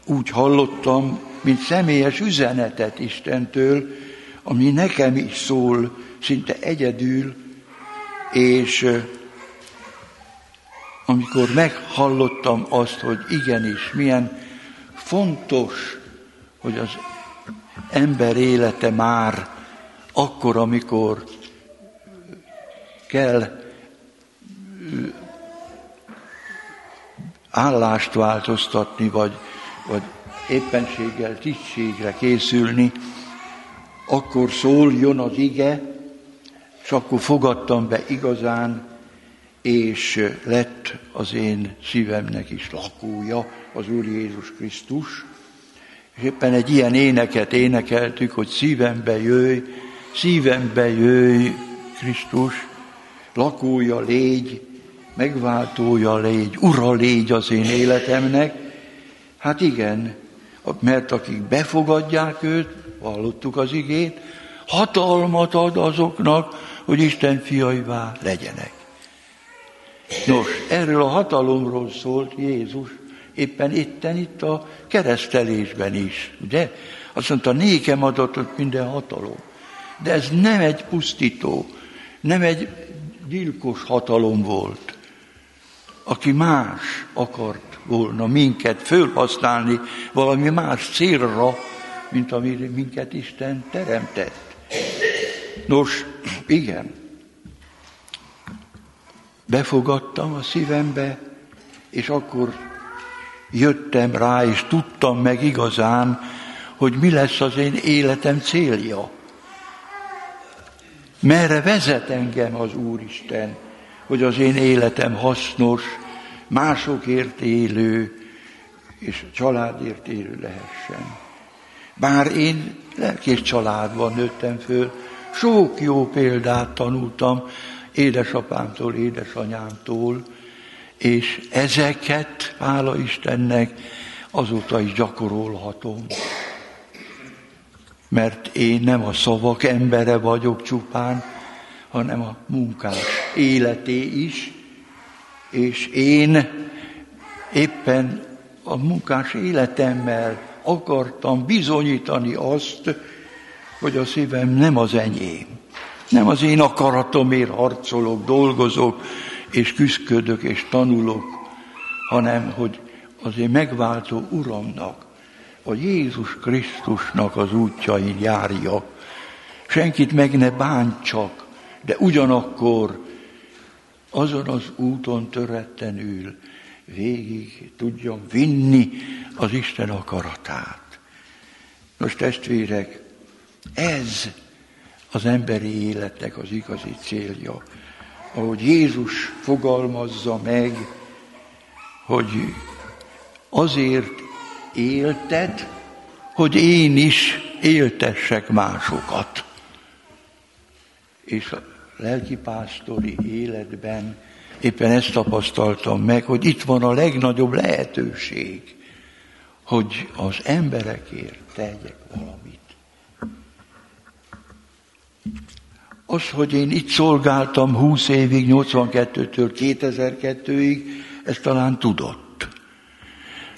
[SPEAKER 1] úgy hallottam, mint személyes üzenetet Istentől, ami nekem is szól szinte egyedül, és amikor meghallottam azt, hogy igenis, milyen fontos, hogy az ember élete már akkor, amikor kell állást változtatni, vagy, vagy éppenséggel tisztségre készülni, akkor szóljon az ige, és akkor fogadtam be igazán, és lett az én szívemnek is lakója az Úr Jézus Krisztus, és éppen egy ilyen éneket énekeltük, hogy szívembe jöjj, szívembe jöjj, Krisztus, lakója légy, megváltója légy, ura légy az én életemnek. Hát igen, mert akik befogadják őt, hallottuk az igét, hatalmat ad azoknak, hogy Isten fiaivá legyenek. Nos, erről a hatalomról szólt Jézus éppen itten itt a keresztelésben is, ugye? Azt mondta, nékem adatot minden hatalom. De ez nem egy pusztító, nem egy gyilkos hatalom volt, aki más akart volna minket fölhasználni valami más célra, mint amire minket Isten teremtett. Nos, igen, befogadtam a szívembe, és akkor jöttem rá, és tudtam meg igazán, hogy mi lesz az én életem célja. Merre vezet engem az Úristen, hogy az én életem hasznos, másokért élő és családért élő lehessen. Bár én lelkés családban nőttem föl, sok jó példát tanultam édesapámtól, édesanyámtól, és ezeket, hála Istennek, azóta is gyakorolhatom. mert én nem a szavak embere vagyok csupán, hanem a munkás életé is, és én éppen a munkás életemmel akartam bizonyítani azt, hogy a szívem nem az enyém. Nem az én akaratomért harcolok, dolgozok, és küzdködök, és tanulok, hanem hogy az én megváltó Uramnak, a Jézus Krisztusnak az útjain járjak. Senkit meg ne bántsak, de ugyanakkor azon az úton törettenül végig tudjam vinni az Isten akaratát. Nos, testvérek, ez az emberi életnek az igazi célja. Ahogy Jézus fogalmazza meg, hogy azért élted, hogy én is éltessek másokat. És a lelkipásztori életben éppen ezt tapasztaltam meg, hogy itt van a legnagyobb lehetőség, hogy az emberekért tegyek valamit. Az, hogy én itt szolgáltam 20 évig, 82-től 2002-ig, ezt talán tudott.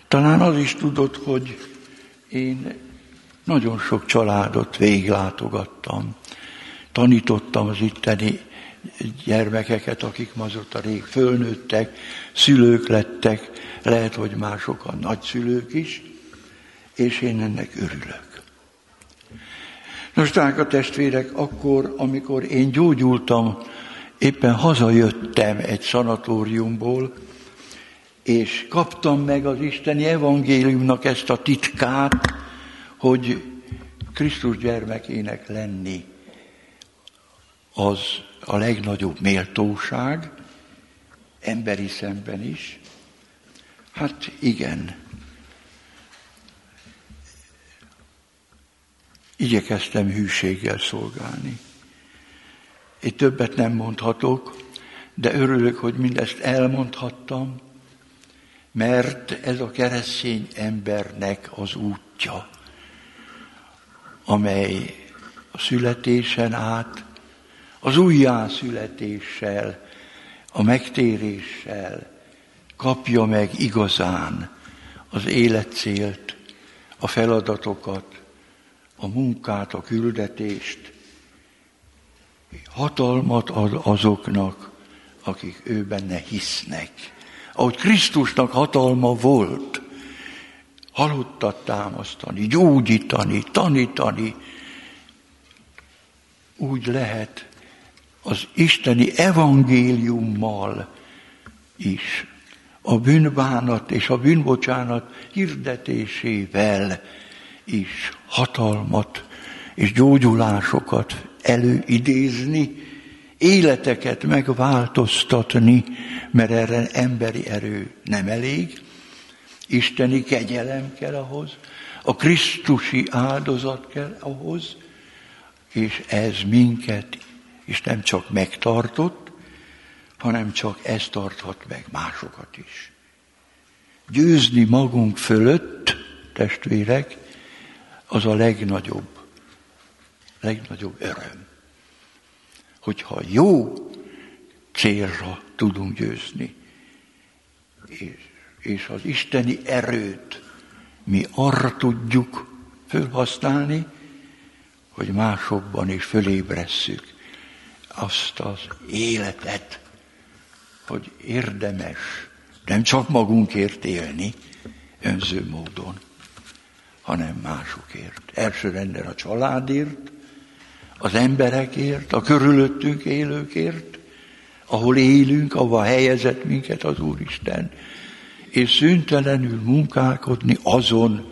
[SPEAKER 1] Talán az is tudott, hogy én nagyon sok családot véglátogattam. Tanítottam az itteni gyermekeket, akik ma azóta rég fölnőttek, szülők lettek, lehet, hogy mások a nagyszülők is, és én ennek örülök. Nos, a testvérek, akkor, amikor én gyógyultam, éppen hazajöttem egy szanatóriumból, és kaptam meg az Isteni evangéliumnak ezt a titkát, hogy Krisztus gyermekének lenni az a legnagyobb méltóság, emberi szemben is. Hát igen, igyekeztem hűséggel szolgálni. Én többet nem mondhatok, de örülök, hogy mindezt elmondhattam, mert ez a keresztény embernek az útja, amely a születésen át, az újjászületéssel, a megtéréssel kapja meg igazán az életcélt, a feladatokat, a munkát, a küldetést, hatalmat ad azoknak, akik ő benne hisznek. Ahogy Krisztusnak hatalma volt, halottat támasztani, gyógyítani, tanítani, úgy lehet az isteni evangéliummal is, a bűnbánat és a bűnbocsánat hirdetésével is hatalmat és gyógyulásokat előidézni, életeket megváltoztatni, mert erre emberi erő nem elég, isteni kegyelem kell ahhoz, a Krisztusi áldozat kell ahhoz, és ez minket és nem csak megtartott, hanem csak ez tarthat meg másokat is. Győzni magunk fölött, testvérek, az a legnagyobb, legnagyobb öröm. Hogyha jó célra tudunk győzni, és, és az isteni erőt mi arra tudjuk felhasználni, hogy másokban is fölébresszük azt az életet, hogy érdemes nem csak magunkért élni önző módon, hanem másokért. Elsőrendben a családért, az emberekért, a körülöttünk élőkért, ahol élünk, ahova helyezett minket az Úristen, és szüntelenül munkálkodni azon,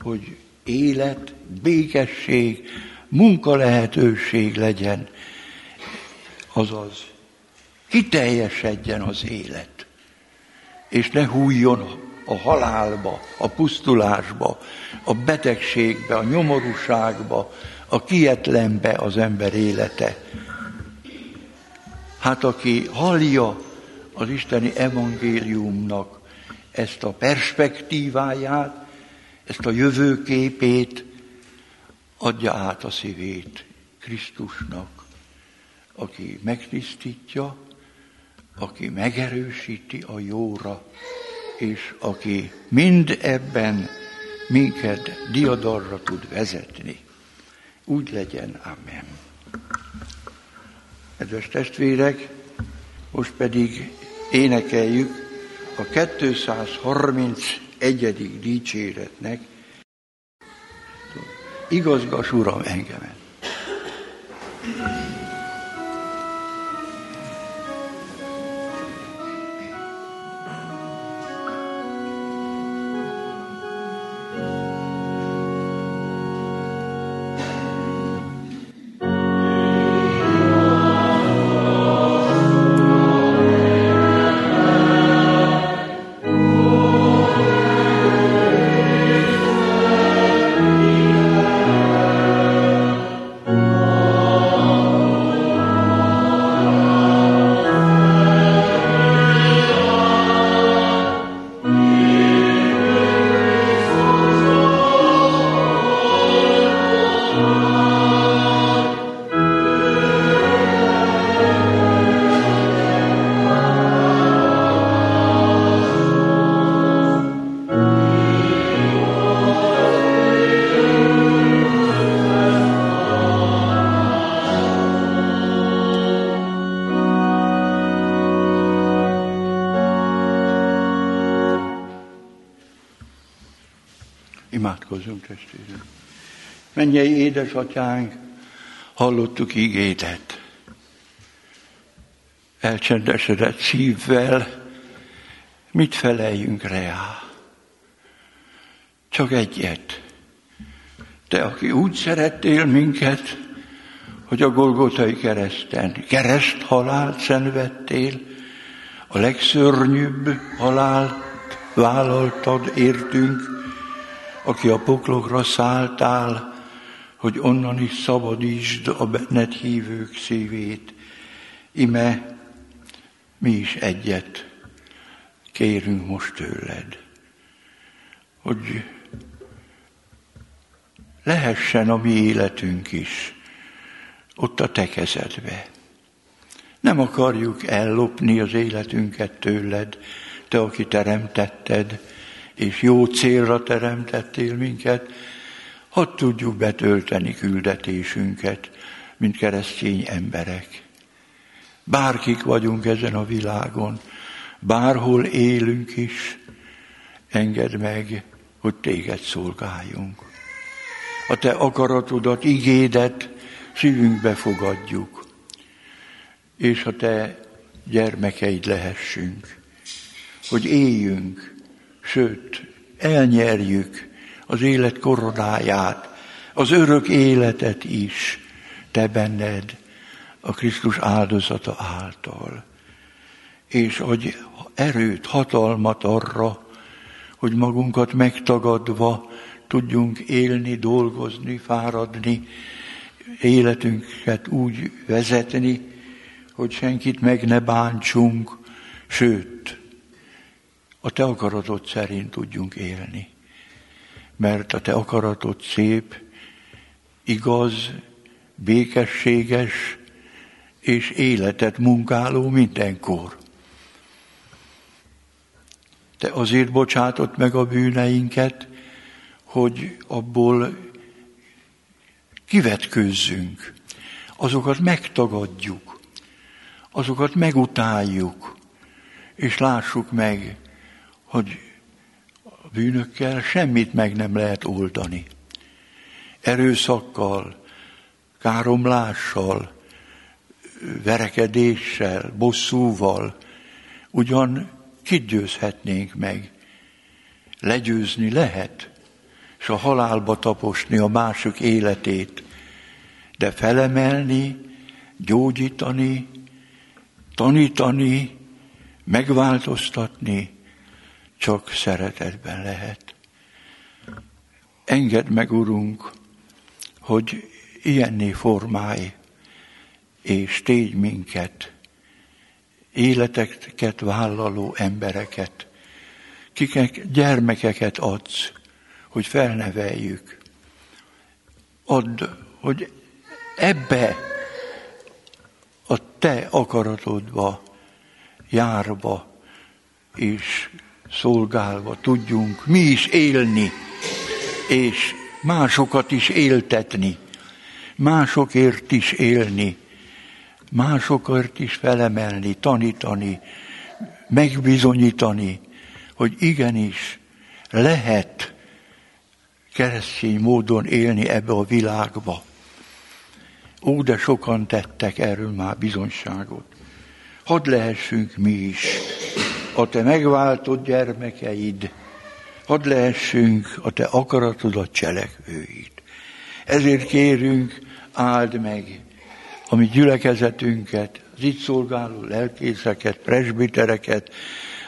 [SPEAKER 1] hogy élet, békesség, munka lehetőség legyen, azaz kiteljesedjen az élet, és ne hújjon a halálba, a pusztulásba, a betegségbe, a nyomorúságba, a kietlenbe az ember élete. Hát aki hallja az isteni evangéliumnak ezt a perspektíváját, ezt a jövőképét, adja át a szívét Krisztusnak, aki megtisztítja, aki megerősíti a jóra, és aki mind ebben minket diadalra tud vezetni. Úgy legyen, amen. Kedves testvérek, most pedig énekeljük a 231. dicséretnek Igazgass, Uram, engemet. Imádkozzunk, testvérem. Mennyei édesatyánk, hallottuk ígédet. Elcsendesedett szívvel, mit feleljünk rá? Csak egyet. Te, aki úgy szerettél minket, hogy a Golgotai kereszten kereszt halált szenvedtél, a legszörnyűbb halált vállaltad értünk, aki a poklokra szálltál, hogy onnan is szabadítsd a benned hívők szívét. Ime, mi is egyet kérünk most tőled, hogy lehessen a mi életünk is ott a te kezedbe. Nem akarjuk ellopni az életünket tőled, te, aki teremtetted, és jó célra teremtettél minket, hadd tudjuk betölteni küldetésünket, mint keresztény emberek. Bárkik vagyunk ezen a világon, bárhol élünk is, engedd meg, hogy téged szolgáljunk. A te akaratodat, igédet szívünkbe fogadjuk, és a te gyermekeid lehessünk, hogy éljünk, sőt, elnyerjük az élet koronáját, az örök életet is, te benned, a Krisztus áldozata által. És hogy erőt, hatalmat arra, hogy magunkat megtagadva tudjunk élni, dolgozni, fáradni, életünket úgy vezetni, hogy senkit meg ne bántsunk, sőt, a te akaratod szerint tudjunk élni. Mert a te akaratod szép, igaz, békességes és életet munkáló mindenkor. Te azért bocsátott meg a bűneinket, hogy abból kivetkőzzünk, azokat megtagadjuk, azokat megutáljuk, és lássuk meg, hogy a bűnökkel semmit meg nem lehet oldani. Erőszakkal, káromlással, verekedéssel, bosszúval, ugyan kit győzhetnénk meg? Legyőzni lehet, és a halálba taposni a mások életét, de felemelni, gyógyítani, tanítani, megváltoztatni, csak szeretetben lehet. Engedd meg, Urunk, hogy ilyenné formálj, és tégy minket, életeket vállaló embereket, kiknek gyermekeket adsz, hogy felneveljük, add, hogy ebbe a te akaratodba járva és szolgálva tudjunk mi is élni, és másokat is éltetni, másokért is élni, másokért is felemelni, tanítani, megbizonyítani, hogy igenis lehet keresztény módon élni ebbe a világba. Ó, de sokan tettek erről már bizonyságot. Hadd lehessünk mi is a te megváltott gyermekeid, hadd lehessünk a te akaratodat cselekvőid. Ezért kérünk, áld meg a mi gyülekezetünket, az itt szolgáló lelkészeket, presbitereket,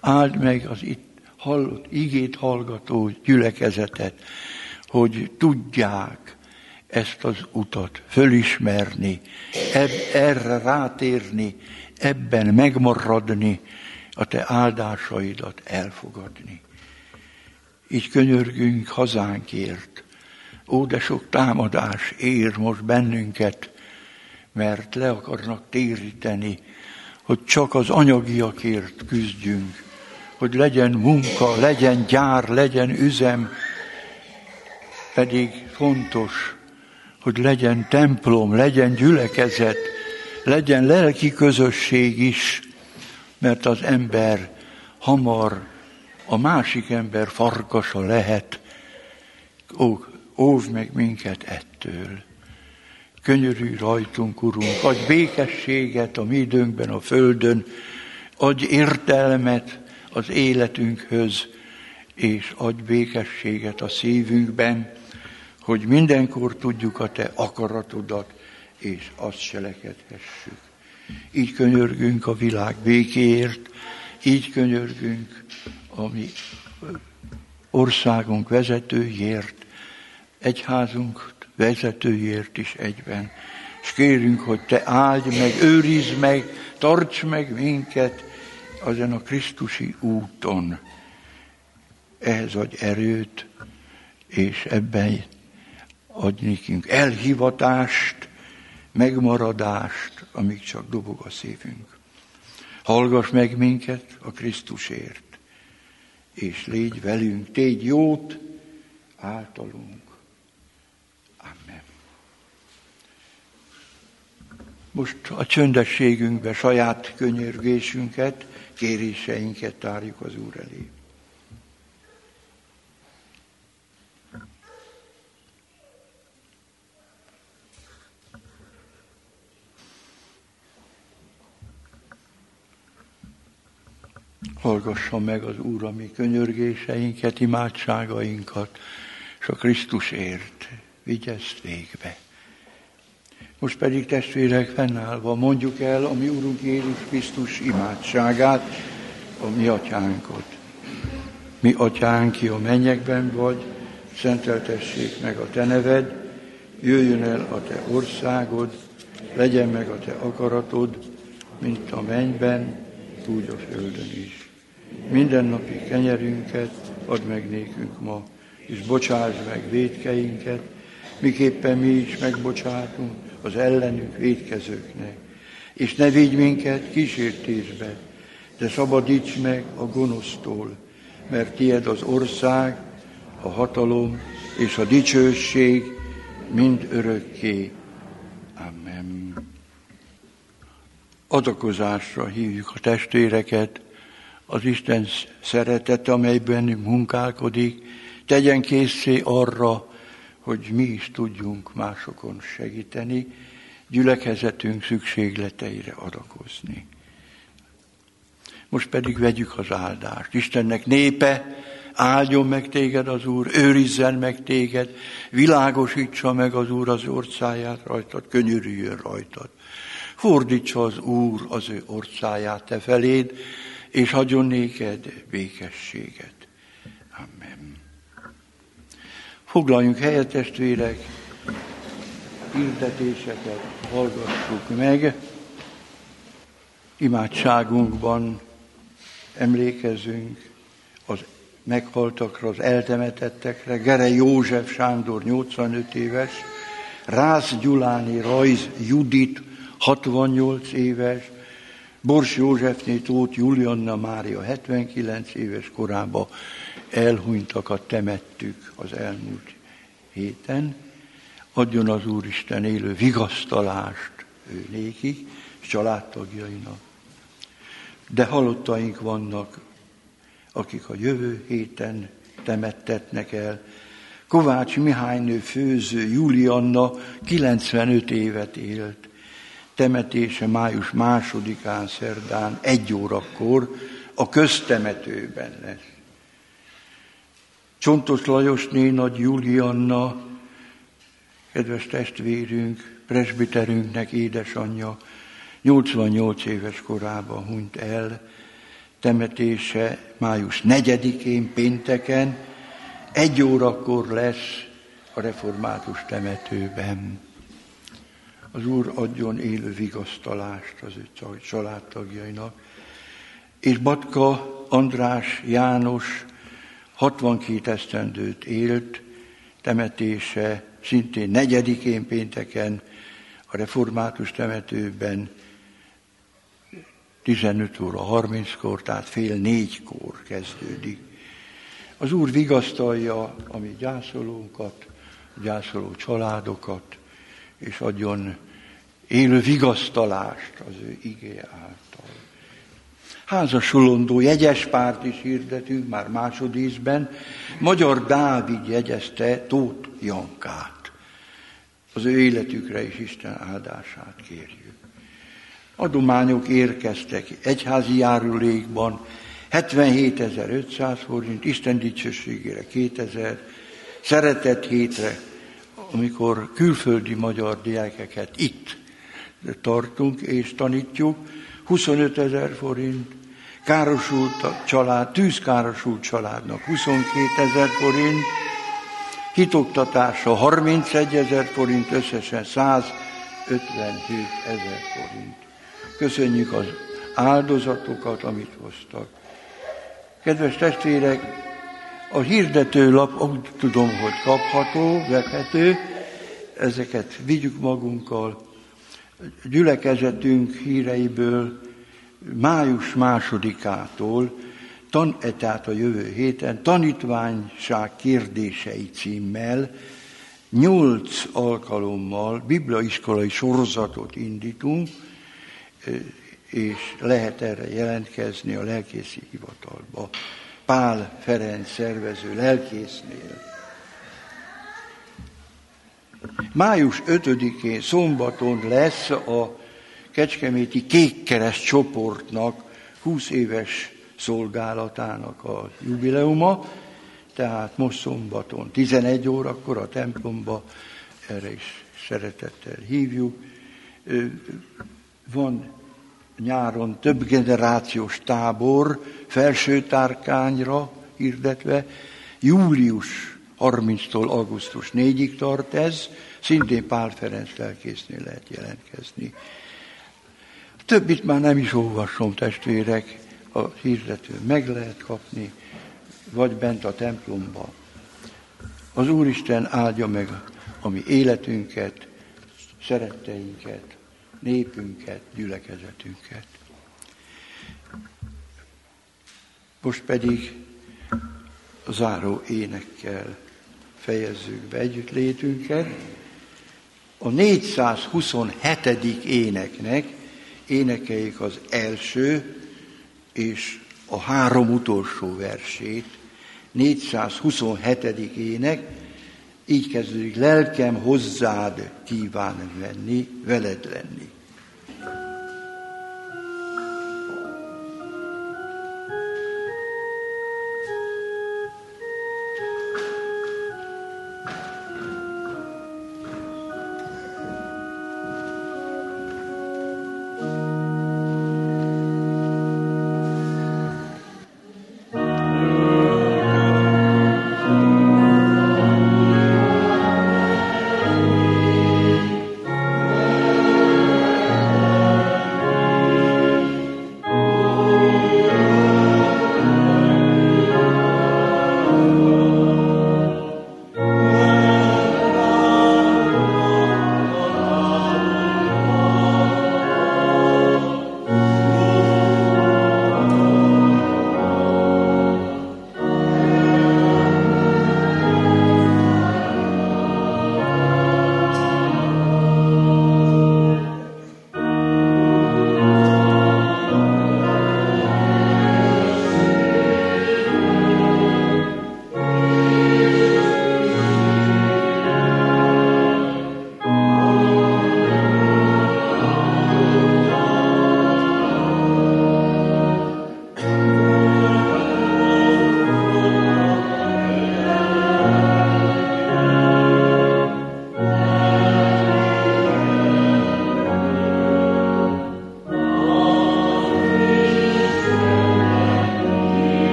[SPEAKER 1] áld meg az itt hallott, igét hallgató gyülekezetet, hogy tudják ezt az utat fölismerni, eb, erre rátérni, ebben megmaradni, a te áldásaidat elfogadni. Így könyörgünk hazánkért. Ó, de sok támadás ér most bennünket, mert le akarnak téríteni, hogy csak az anyagiakért küzdjünk, hogy legyen munka, legyen gyár, legyen üzem, pedig fontos, hogy legyen templom, legyen gyülekezet, legyen lelki közösség is, mert az ember hamar a másik ember farkasa lehet. Ó, óvj meg minket ettől. Könyörű rajtunk, Urunk, adj békességet a mi időnkben, a földön, adj értelmet az életünkhöz, és adj békességet a szívünkben, hogy mindenkor tudjuk a Te akaratodat, és azt cselekedhessük. Így könyörgünk a világ békéért, így könyörgünk a mi országunk vezetőjért, egyházunk vezetőjért is egyben. És kérünk, hogy Te áldj meg, őrizd meg, tarts meg minket azon a Krisztusi úton. Ehhez adj erőt, és ebben adj nekünk elhivatást, megmaradást, amíg csak dobog a szívünk. Hallgass meg minket a Krisztusért, és légy velünk, tégy jót általunk. Amen. Most a csöndességünkbe saját könyörgésünket, kéréseinket tárjuk az Úr elé. Hallgassa meg az Úr a mi könyörgéseinket, imádságainkat, és a Krisztusért vigye ezt végbe. Most pedig testvérek fennállva mondjuk el a mi Úrunk Jézus Krisztus imádságát, a mi atyánkot. Mi atyánk, ki a mennyekben vagy, szenteltessék meg a te neved, jöjjön el a te országod, legyen meg a te akaratod, mint a mennyben, úgy a földön is. Mindennapi kenyerünket add meg nékünk ma, és bocsáss meg védkeinket, miképpen mi is megbocsátunk az ellenük védkezőknek. És ne vigy minket kísértésbe, de szabadíts meg a gonosztól, mert tied az ország, a hatalom és a dicsőség mind örökké. Amen. Adakozásra hívjuk a testvéreket, az Isten szeretete, amelyben munkálkodik, tegyen készé arra, hogy mi is tudjunk másokon segíteni, gyülekezetünk szükségleteire adakozni. Most pedig vegyük az áldást. Istennek népe, áldjon meg téged az Úr, őrizzen meg téged, világosítsa meg az Úr az orcáját rajtad, könyörüljön rajtad. Fordítsa az Úr az ő orcáját te feléd, és adjon néked békességet. Amen. Foglaljunk helyet, testvérek, hirdetéseket hallgassuk meg. Imádságunkban emlékezünk az meghaltakra, az eltemetettekre. Gere József Sándor 85 éves, Rász Gyuláni Rajz Judit, 68 éves, Bors Józsefné Tóth Julianna Mária 79 éves korában elhunytakat temettük az elmúlt héten. Adjon az Úristen élő vigasztalást ő nékik, és családtagjainak. De halottaink vannak, akik a jövő héten temettetnek el. Kovács Mihálynő főző Julianna 95 évet élt. Temetése május másodikán szerdán egy órakor a köztemetőben lesz. Csontos Lajosné nagy Julianna, kedves testvérünk, presbiterünknek édesanyja, 88 éves korában hunyt el, temetése május 4-én, pénteken, egy órakor lesz a református temetőben. Az Úr adjon élő vigasztalást az ő családtagjainak. És Batka András János 62 esztendőt élt, temetése szintén negyedikén pénteken a református temetőben 15 óra 30-kor, tehát fél négykor kezdődik. Az Úr vigasztalja a mi gyászolónkat, gyászoló családokat, és adjon élő vigasztalást az ő igé által. Házasolondó jegyes párt is hirdetünk már másodízben. Magyar Dávid jegyezte Tóth Jankát. Az ő életükre is Isten áldását kérjük. Adományok érkeztek egyházi járulékban, 77.500 forint, Isten dicsőségére 2000, szeretett hétre, amikor külföldi magyar diákeket itt tartunk és tanítjuk, 25 ezer forint, károsult a család, tűzkárosult családnak 22 ezer forint, hitoktatása 31 ezer forint, összesen 157 ezer forint. Köszönjük az áldozatokat, amit hoztak. Kedves testvérek, a hirdetőlap úgy tudom, hogy kapható, vethető, ezeket vigyük magunkkal. Gyülekezetünk híreiből május másodikától, tan, e, tehát a jövő héten, tanítványság kérdései címmel nyolc alkalommal bibliaiskolai sorozatot indítunk, és lehet erre jelentkezni a lelkészi hivatalba. Pál Ferenc szervező lelkésznél. Május 5-én szombaton lesz a Kecskeméti Kékkereszt csoportnak 20 éves szolgálatának a jubileuma, tehát most szombaton 11 órakor a templomba, erre is szeretettel hívjuk. Van nyáron több generációs tábor felső tárkányra hirdetve, július 30-tól augusztus 4-ig tart ez, szintén Pál Ferenc lelkésznél lehet jelentkezni. Többit már nem is olvasom, testvérek, a hirdető meg lehet kapni, vagy bent a templomba. Az Úristen áldja meg a mi életünket, szeretteinket, népünket, gyülekezetünket. Most pedig a záró énekkel fejezzük be együttlétünket. A 427. éneknek énekeljük az első és a három utolsó versét. 427. ének, így kezdődik, lelkem hozzád kíván venni, veled lenni.